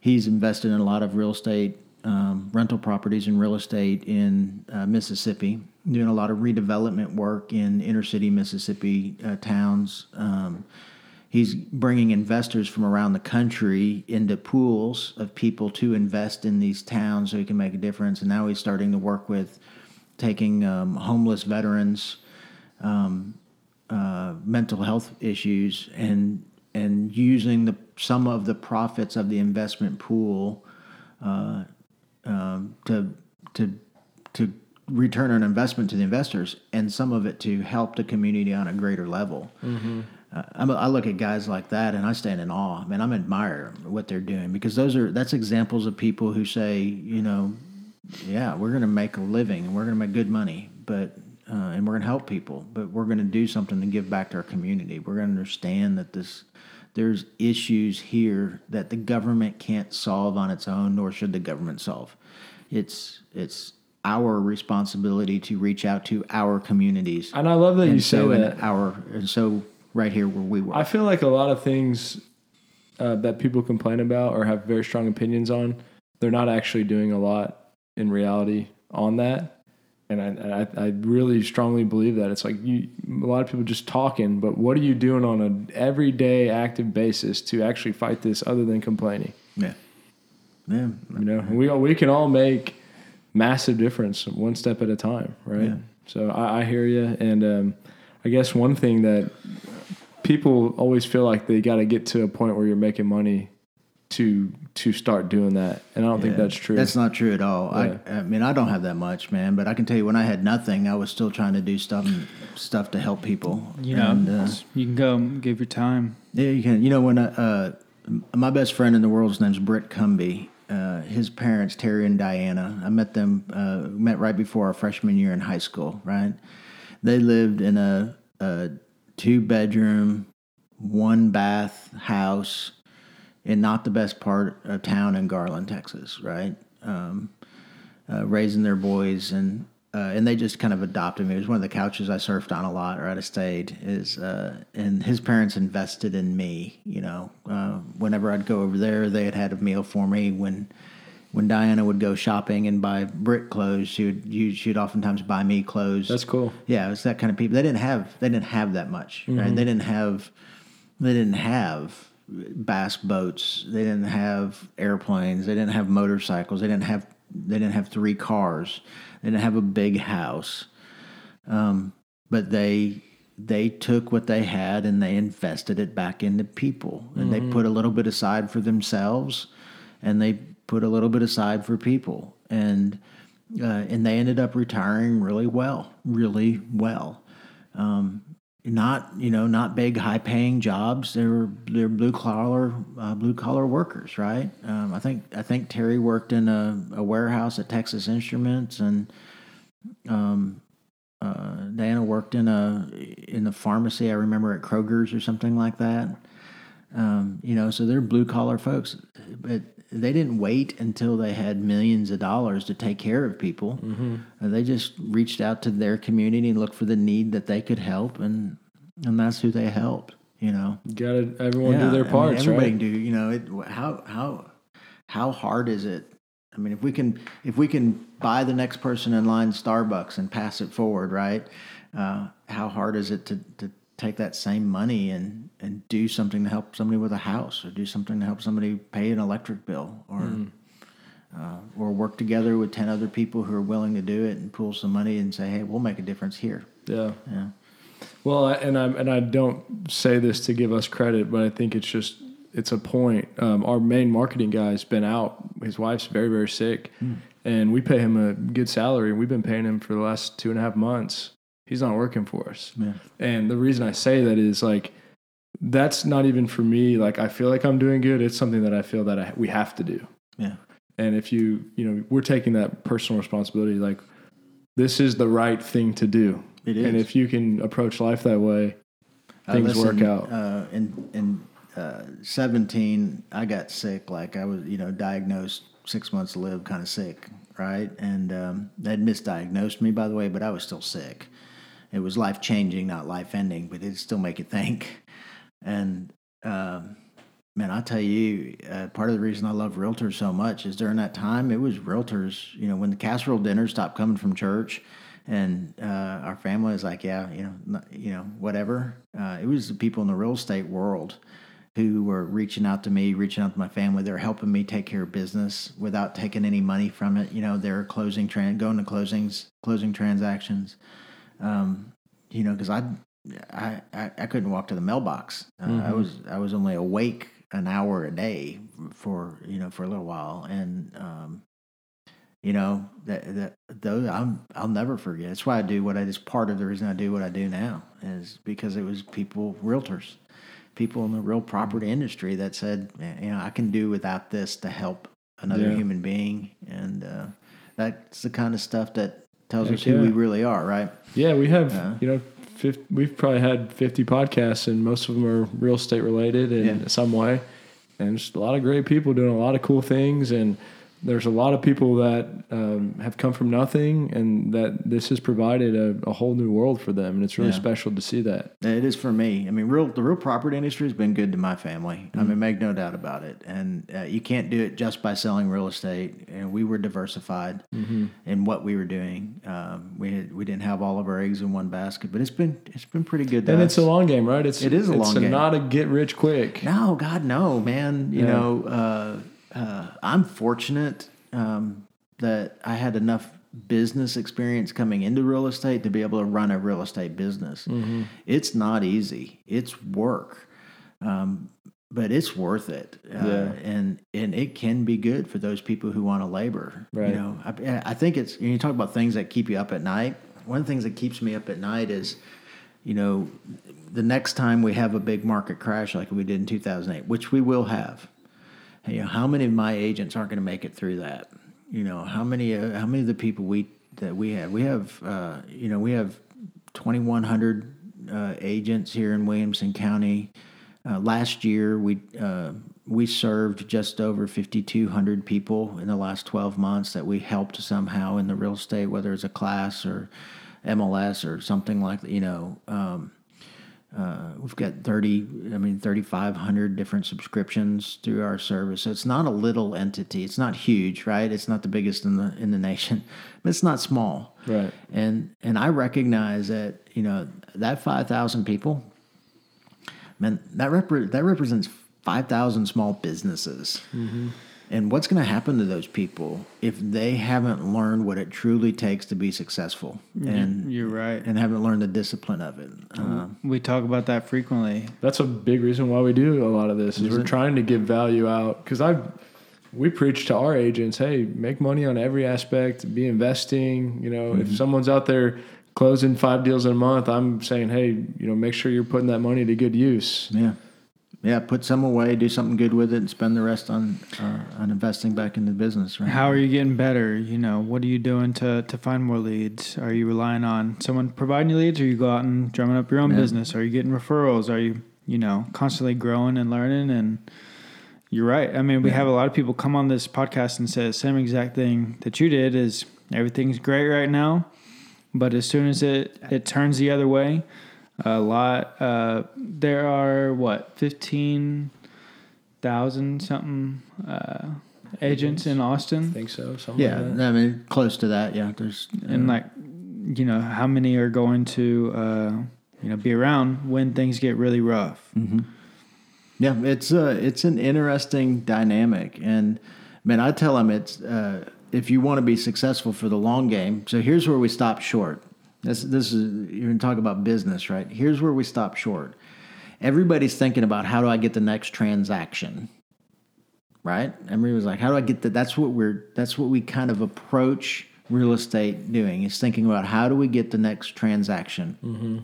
Speaker 1: he's invested in a lot of real estate. Um, rental properties and real estate in uh, Mississippi, doing a lot of redevelopment work in inner city Mississippi uh, towns. Um, he's bringing investors from around the country into pools of people to invest in these towns so he can make a difference. And now he's starting to work with taking um, homeless veterans, um, uh, mental health issues, and and using the some of the profits of the investment pool uh, um, to to to return an investment to the investors, and some of it to help the community on a greater level. Uh, I'm, I look at guys like that and I stand in awe. I mean, I'm admire what they're doing because those are that's examples of people who say, you know, yeah, we're going to make a living and we're going to make good money, but uh, and we're going to help people, but we're going to do something to give back to our community. We're going to understand that this there's issues here that the government can't solve on its own, nor should the government solve. It's it's our responsibility to reach out to our communities.
Speaker 2: and I love that you
Speaker 1: and
Speaker 2: say
Speaker 1: so in
Speaker 2: that.
Speaker 1: our and so right here where we were.
Speaker 2: I feel like a lot of things uh, that people complain about or have very strong opinions on, they're not actually doing a lot in reality on that. And I, and I, I really strongly believe that it's like you, a lot of people just talking, but what are you doing on an everyday active basis to actually fight this other than complaining?
Speaker 1: yeah, yeah,
Speaker 2: You know, we we can all make massive difference one step at a time, right?
Speaker 1: Yeah.
Speaker 2: So I, I hear you, and um, I guess one thing that people always feel like they got to get to a point where you're making money to to start doing that, and I don't think that's true.
Speaker 1: That's not true at all.
Speaker 2: Yeah.
Speaker 1: I, I mean, I don't have that much, man. But I can tell you, when I had nothing, I was still trying to do stuff stuff to help people.
Speaker 5: You know,
Speaker 1: And, uh,
Speaker 5: you can go give your time.
Speaker 1: Yeah, you can. You know, when I, uh, my best friend in the world's name's Britt Cumby. Uh, his parents, Terry and Diana, I met them. Uh, met right before our freshman year in high school. Right, they lived in a, a two bedroom, one bath house in not the best part of town in Garland, Texas. Right, um, uh, raising their boys and uh, and they just kind of adopted me. It was one of the couches I surfed on a lot, or I'd have stayed. Is uh, and his parents invested in me. You know, uh, whenever I'd go over there, they had had a meal for me. When when Diana would go shopping and buy brick clothes, she would you, she'd oftentimes buy me clothes.
Speaker 2: that's cool.
Speaker 1: Yeah, it was that kind of people. They didn't have they didn't have that much, right? They didn't have they didn't have bass boats. They didn't have airplanes. They didn't have motorcycles. They didn't have they didn't have three cars. They didn't have a big house. Um, but they they took what they had and they invested it back into people, and they put a little bit aside for themselves, and they put a little bit aside for people, and uh, and they ended up retiring really well, really well. Um, not you know not big high paying jobs. They're they're blue collar uh, blue collar workers, right? Um, I think I think Terry worked in a, a warehouse at Texas Instruments, and um, uh, Diana worked in a in the pharmacy. I remember at Kroger's or something like that. Um, you know, so they're blue collar folks, but they didn't wait until they had millions of dollars to take care of people. Uh, they just reached out to their community and looked for the need that they could help, and and that's who they helped. You know,
Speaker 2: got to everyone do
Speaker 1: Yeah,
Speaker 2: their
Speaker 1: I mean, everybody
Speaker 2: right?
Speaker 1: do. You know, it, how how how hard is it? I mean, if we can if we can buy the next person in line Starbucks and pass it forward, right? Uh, how hard is it to, to take that same money and and do something to help somebody with a house or do something to help somebody pay an electric bill or uh, or work together with 10 other people who are willing to do it and pool some money and say hey we'll make a difference here
Speaker 2: Yeah.
Speaker 1: yeah
Speaker 2: Well, and I and I don't say this to give us credit, but I think it's just it's a point. Um, our main marketing guy's been out. His wife's very very sick, and we pay him a good salary. And we've been paying him for the last two and a half months. He's not working for us.
Speaker 1: yeah
Speaker 2: And the reason I say that is like that's not even for me. Like I feel like I'm doing good. It's something that I feel that I, we have to do.
Speaker 1: yeah
Speaker 2: And if you you know we're taking that personal responsibility. Like this is the right thing to do.
Speaker 1: it is
Speaker 2: And if you can approach life that way,
Speaker 1: Uh,
Speaker 2: things work out.
Speaker 1: Uh, in in uh, seventeen, I got sick. Like I was, you know, diagnosed six months to live, kind of sick, right? And um, they'd misdiagnosed me, by the way, but I was still sick. It was life changing, not life ending, but it'd still make you think. And um, man, I tell you, uh, part of the reason I love realtors so much is during that time, it was realtors. You know, when the casserole dinner stopped coming from church, and uh, our family was like, yeah, you know, not, you know, whatever. Uh, it was the people in the real estate world who were reaching out to me, reaching out to my family. They're helping me take care of business without taking any money from it. You know, they're closing, going to closings, closing transactions. Um, you know, because I, I, I, couldn't walk to the mailbox. Uh, I was, I was only awake an hour a day for you know for a little while, and um, you know that that those I'm I'll never forget. That's why I do what I. It's part of the reason I do what I do now is because it was people, realtors, people in the real property industry that said, you know, I can do without this to help another
Speaker 2: Yeah.
Speaker 1: human being, and uh, that's the kind of stuff that tells
Speaker 2: Heck
Speaker 1: us who
Speaker 2: yeah.
Speaker 1: we really are, right?
Speaker 2: Yeah, we have
Speaker 1: Yeah.
Speaker 2: you know, 50, we've probably had fifty podcasts, and most of them are real estate related in
Speaker 1: Yeah.
Speaker 2: some way. And just a lot of great people doing a lot of cool things, and there's a lot of people that um, have come from nothing, and that this has provided a, a whole new world for them, and it's really
Speaker 1: Yeah.
Speaker 2: special to see that.
Speaker 1: It is for me. I mean, real the real property industry has been good to my family. I
Speaker 2: Mm-hmm.
Speaker 1: mean, make no doubt about it. And uh, you can't do it just by selling real estate. And we were diversified
Speaker 2: Mm-hmm.
Speaker 1: in what we were doing. Um, we had, we didn't have all of our eggs in one basket, but it's been it's been pretty good.
Speaker 2: And
Speaker 1: us.
Speaker 2: it's a long game, right? It's
Speaker 1: It is a long game.
Speaker 2: Not a get rich quick.
Speaker 1: No, God, no, man. You
Speaker 2: Yeah.
Speaker 1: know, uh, uh, I'm fortunate um, that I had enough business experience coming into real estate to be able to run a real estate business.
Speaker 2: Mm-hmm.
Speaker 1: It's not easy. It's work, um, but it's worth it. Uh,
Speaker 2: Yeah.
Speaker 1: and and it can be good for those people who want to labor.
Speaker 2: Right.
Speaker 1: You know, I, I think it's you, talk about things that keep you up at night. One of the things that keeps me up at night is you know, the next time we have a big market crash like we did in 2008, which we will have, you know, how many of my agents aren't going to make it through that? You know, how many, uh, how many of the people we, that we have, we have, uh, you know, we have 2,100 uh, agents here in Williamson County. Uh, last year, we, uh, we served just over 5,200 people in the last 12 months that we helped somehow in the real estate, whether it's a class or MLS or something like that, you know. Um, uh, we've got 30, I mean, 3,500 different subscriptions through our service. So it's not a little entity. It's not huge, right? It's not the biggest in the in the nation, but it's not small.
Speaker 2: Right.
Speaker 1: And and I recognize that you know that 5,000 people, man, that repre- that represents 5,000 small businesses. And what's going to happen to those people if they haven't learned what it truly takes to be successful and
Speaker 5: You're right.
Speaker 1: and haven't learned the discipline of it? Um,
Speaker 5: We talk about that frequently.
Speaker 2: That's a big reason why we do a lot of this. Is we're trying to give value out because I we preach to our agents, hey, make money on every aspect, be investing. You know, if someone's out there closing five deals in a month, I'm saying, hey, you know, make sure you're putting that money to good use.
Speaker 1: Yeah, yeah. Put some away, do something good with it, and spend the rest on uh, on investing back into the business. Right?
Speaker 5: How are you getting better? You know, what are you doing to, to find more leads? Are you relying on someone providing you leads, or you go out and drumming up your own
Speaker 1: Yeah.
Speaker 5: business? Are you getting referrals? Are you, you know, constantly growing and learning? And you're right. I mean, we have a lot of people come on this podcast and say the same exact thing that you did is everything's great right now, but as soon as it, it turns the other way, a lot, uh, there are what, 15,000 something, uh, agents in
Speaker 2: I
Speaker 5: Austin,
Speaker 2: think so.
Speaker 1: Yeah,
Speaker 2: like that.
Speaker 1: I mean close to that. Yeah, there's
Speaker 5: and
Speaker 1: uh,
Speaker 5: like, you know, how many are going to, uh, you know, be around when things get really rough?
Speaker 1: Mm-hmm. Yeah, it's uh, it's an interesting dynamic, and man, I tell them it's uh, if you want to be successful for the long game. So here's where we stop short. This this is you're gonna talk about business, right? Here's where we stop short. Everybody's thinking about how do I get the next transaction, right? Everybody's like, how do I get that? That's what we're that's what we kind of approach real estate doing is thinking about how do we get the next transaction. Mm-hmm.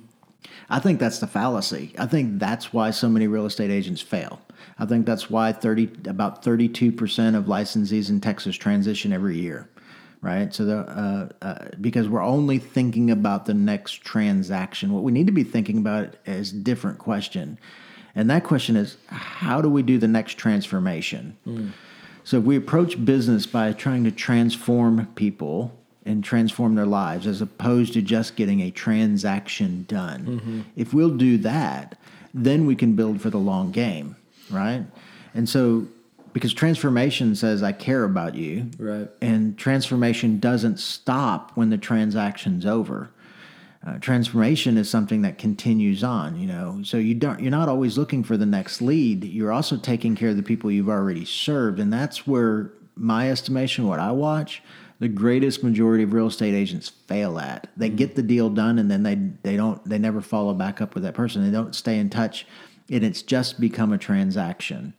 Speaker 1: I think that's the fallacy. I think that's why so many real estate agents fail. I think that's why 30 about 32% of licensees in Texas transition every year. Right? So the uh, uh, because we're only thinking about the next transaction. What we need to be thinking about is different question. And that question is how do we do the next transformation? So if we approach business by trying to transform people and transform their lives as opposed to just getting a transaction done, if we'll do that, then we can build for the long game, right? And so because transformation says I care about you,
Speaker 2: Right.
Speaker 1: and transformation doesn't stop when the transaction's over. Uh, transformation is something that continues on, you know. So you don't you're not always looking for the next lead. You're also taking care of the people you've already served, and that's where my estimation, what I watch, the greatest majority of real estate agents fail at. They get the deal done, and then they they don't they never follow back up with that person. They don't stay in touch, and it's just become a transaction.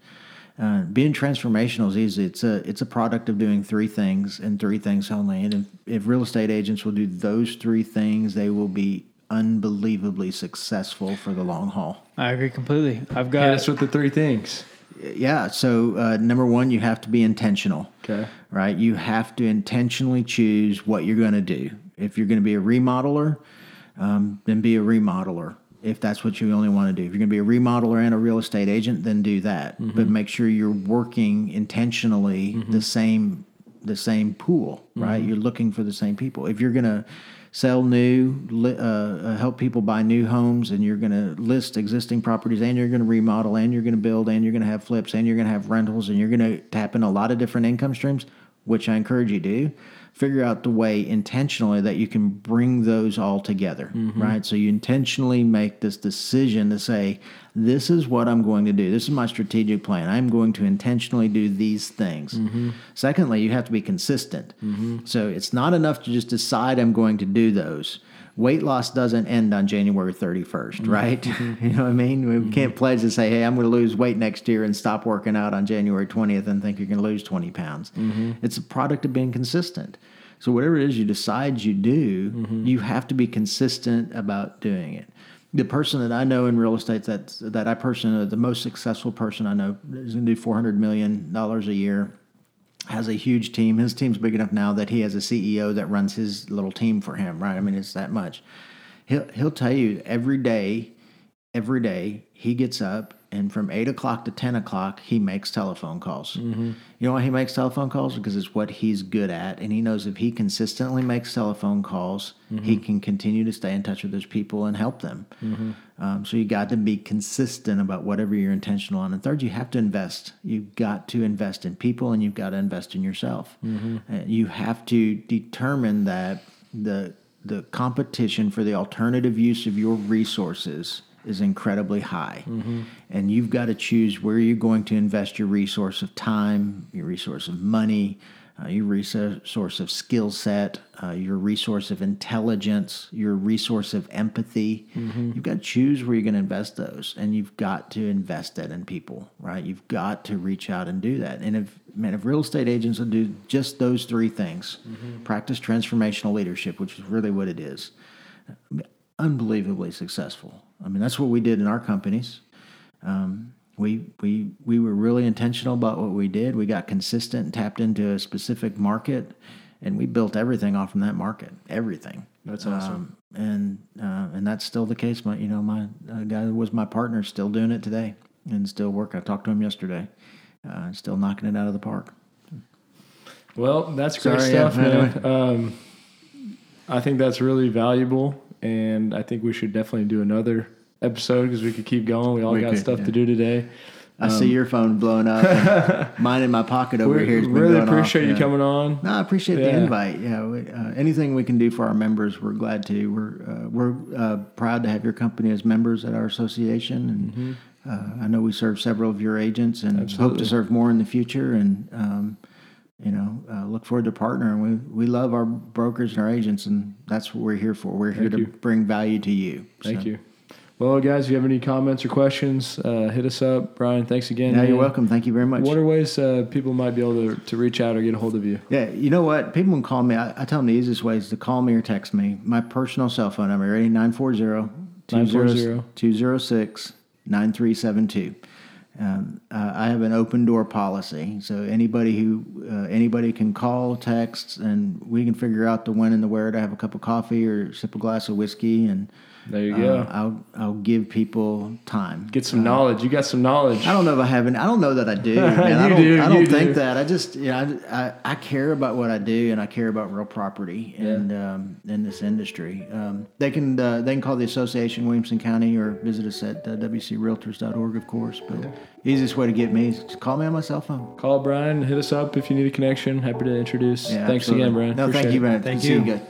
Speaker 1: Uh, being transformational is easy. It's a it's a product of doing three things and three things only. And if, if real estate agents will do those three things, they will be unbelievably successful for the long haul.
Speaker 5: I agree completely. I've
Speaker 2: Hit
Speaker 5: got
Speaker 2: us with the three things.
Speaker 1: Yeah. So uh, number one, you have to be intentional.
Speaker 2: Okay.
Speaker 1: Right. You have to intentionally choose what you're going to do. If you're going to be a remodeler, um, then be a remodeler. If that's what you only want to do. If you're going to be a remodeler and a real estate agent, then do that. But make sure you're working intentionally the same the same pool, right? You're looking for the same people. If you're going to sell new, uh, uh, help people buy new homes, and you're going to list existing properties, and you're going to remodel, and you're going to build, and you're going to have flips, and you're going to have rentals, and you're going to tap in a lot of different income streams, which I encourage you to do. Figure out the way intentionally that you can bring those all together, mm-hmm. right? So you intentionally make this decision to say, this is what I'm going to do. This is my strategic plan. I'm going to intentionally do these things. Mm-hmm. Secondly, you have to be consistent. Mm-hmm. So it's not enough to just decide I'm going to do those. Weight loss doesn't end on January 31st, right? you know what I mean? We can't pledge to say, hey, I'm going to lose weight next year and stop working out on January 20th and think you're going to lose 20 pounds. It's a product of being consistent. So whatever it is you decide you do, mm-hmm. you have to be consistent about doing it. The person that I know in real estate that that I personally the most successful person I know is going to do 400 million dollars a year has a huge team. His team's big enough now that he has a CEO that runs his little team for him, right? I mean, it's that much. He'll he'll tell you every day, every day he gets up and from eight o'clock to ten o'clock he makes telephone calls. You know why he makes telephone calls? Because it's what he's good at, and he knows if he consistently makes telephone calls, he can continue to stay in touch with those people and help them. Um, so you got to be consistent about whatever you're intentional on. And third, you have to invest. You've got to invest in people, and you've got to invest in yourself. Uh, you have to determine that the the competition for the alternative use of your resources is incredibly high, and you've got to choose where you're going to invest your resource of time, your resource of money, uh, your resource of skill set, uh, your resource of intelligence, your resource of empathy. You've got to choose where you're going to invest those, and you've got to invest that in people, right? You've got to reach out and do that. And if man, if real estate agents will do just those three things, practice transformational leadership, which is really what it is, unbelievably successful. I mean, that's what we did in our companies. Um, we we we were really intentional about what we did. We got consistent, and tapped into a specific market, and we built everything off from that market. Everything.
Speaker 2: That's awesome.
Speaker 1: Um, and uh, and that's still the case. My you know my uh, guy who was my partner still doing it today and still working. I talked to him yesterday. Uh, still knocking it out of the park.
Speaker 2: Well, that's great
Speaker 1: Sorry, yeah,
Speaker 2: stuff, man. Um, I think that's really valuable, and I think we should definitely do another episode because we could keep going. We all
Speaker 1: We
Speaker 2: got
Speaker 1: could,
Speaker 2: stuff
Speaker 1: yeah.
Speaker 2: to do today.
Speaker 1: I see your phone blowing up. and mine in my pocket over here. been
Speaker 2: really
Speaker 1: going off,
Speaker 2: appreciate you
Speaker 1: yeah.
Speaker 2: coming on.
Speaker 1: No, I appreciate
Speaker 2: Yeah.
Speaker 1: the invite. Yeah, we, uh, anything we can do for our members, we're glad to. We're uh, we're uh, proud to have your company as members at our association, and uh, I know we serve several of your agents, and hope to serve more in the future. And um, you know, uh, look forward to partnering. We we love our brokers and our agents, and that's what we're here for. We're here
Speaker 2: Thank
Speaker 1: to
Speaker 2: you.
Speaker 1: bring value to you.
Speaker 2: Thank
Speaker 1: So,
Speaker 2: you. Well, guys, if you have any comments or questions, uh, hit us up. Bryan, thanks again.
Speaker 1: Yeah, you're welcome. Thank you very much.
Speaker 2: What are ways uh, people might be able to, to reach out or get a hold of you?
Speaker 1: Yeah, you know what? People can call me. I, I tell them the easiest way is to call me or text me. My personal cell phone number, ready? 940-206-9372. Um, uh, I have an open door policy, so anybody who uh, anybody can call, text, and we can figure out the when and the where to have a cup of coffee or sip a glass of whiskey, and
Speaker 2: There you
Speaker 1: uh,
Speaker 2: go.
Speaker 1: I'll I'll give people time.
Speaker 2: Get some knowledge. You got some knowledge.
Speaker 1: I don't know if I have any. I don't know that I do. Man. I
Speaker 2: You
Speaker 1: don't,
Speaker 2: do,
Speaker 1: I don't
Speaker 2: you
Speaker 1: think
Speaker 2: do.
Speaker 1: that. I just, you know, I, I, I care about what I do, and I care about real property and um, in this industry. Um, they can uh, they can call the association Williamson County or visit us at uh, wcrealtors.org, of course. But easiest way to get me is just call me on my cell phone.
Speaker 2: Call Bryan. Hit us up if you need a connection. Happy to introduce.
Speaker 1: Yeah,
Speaker 2: Thanks
Speaker 1: absolutely.
Speaker 2: again, Bryan.
Speaker 1: No,
Speaker 2: Appreciate
Speaker 1: thank you,
Speaker 2: it.
Speaker 1: man.
Speaker 4: Thank
Speaker 1: See
Speaker 4: you.
Speaker 1: good.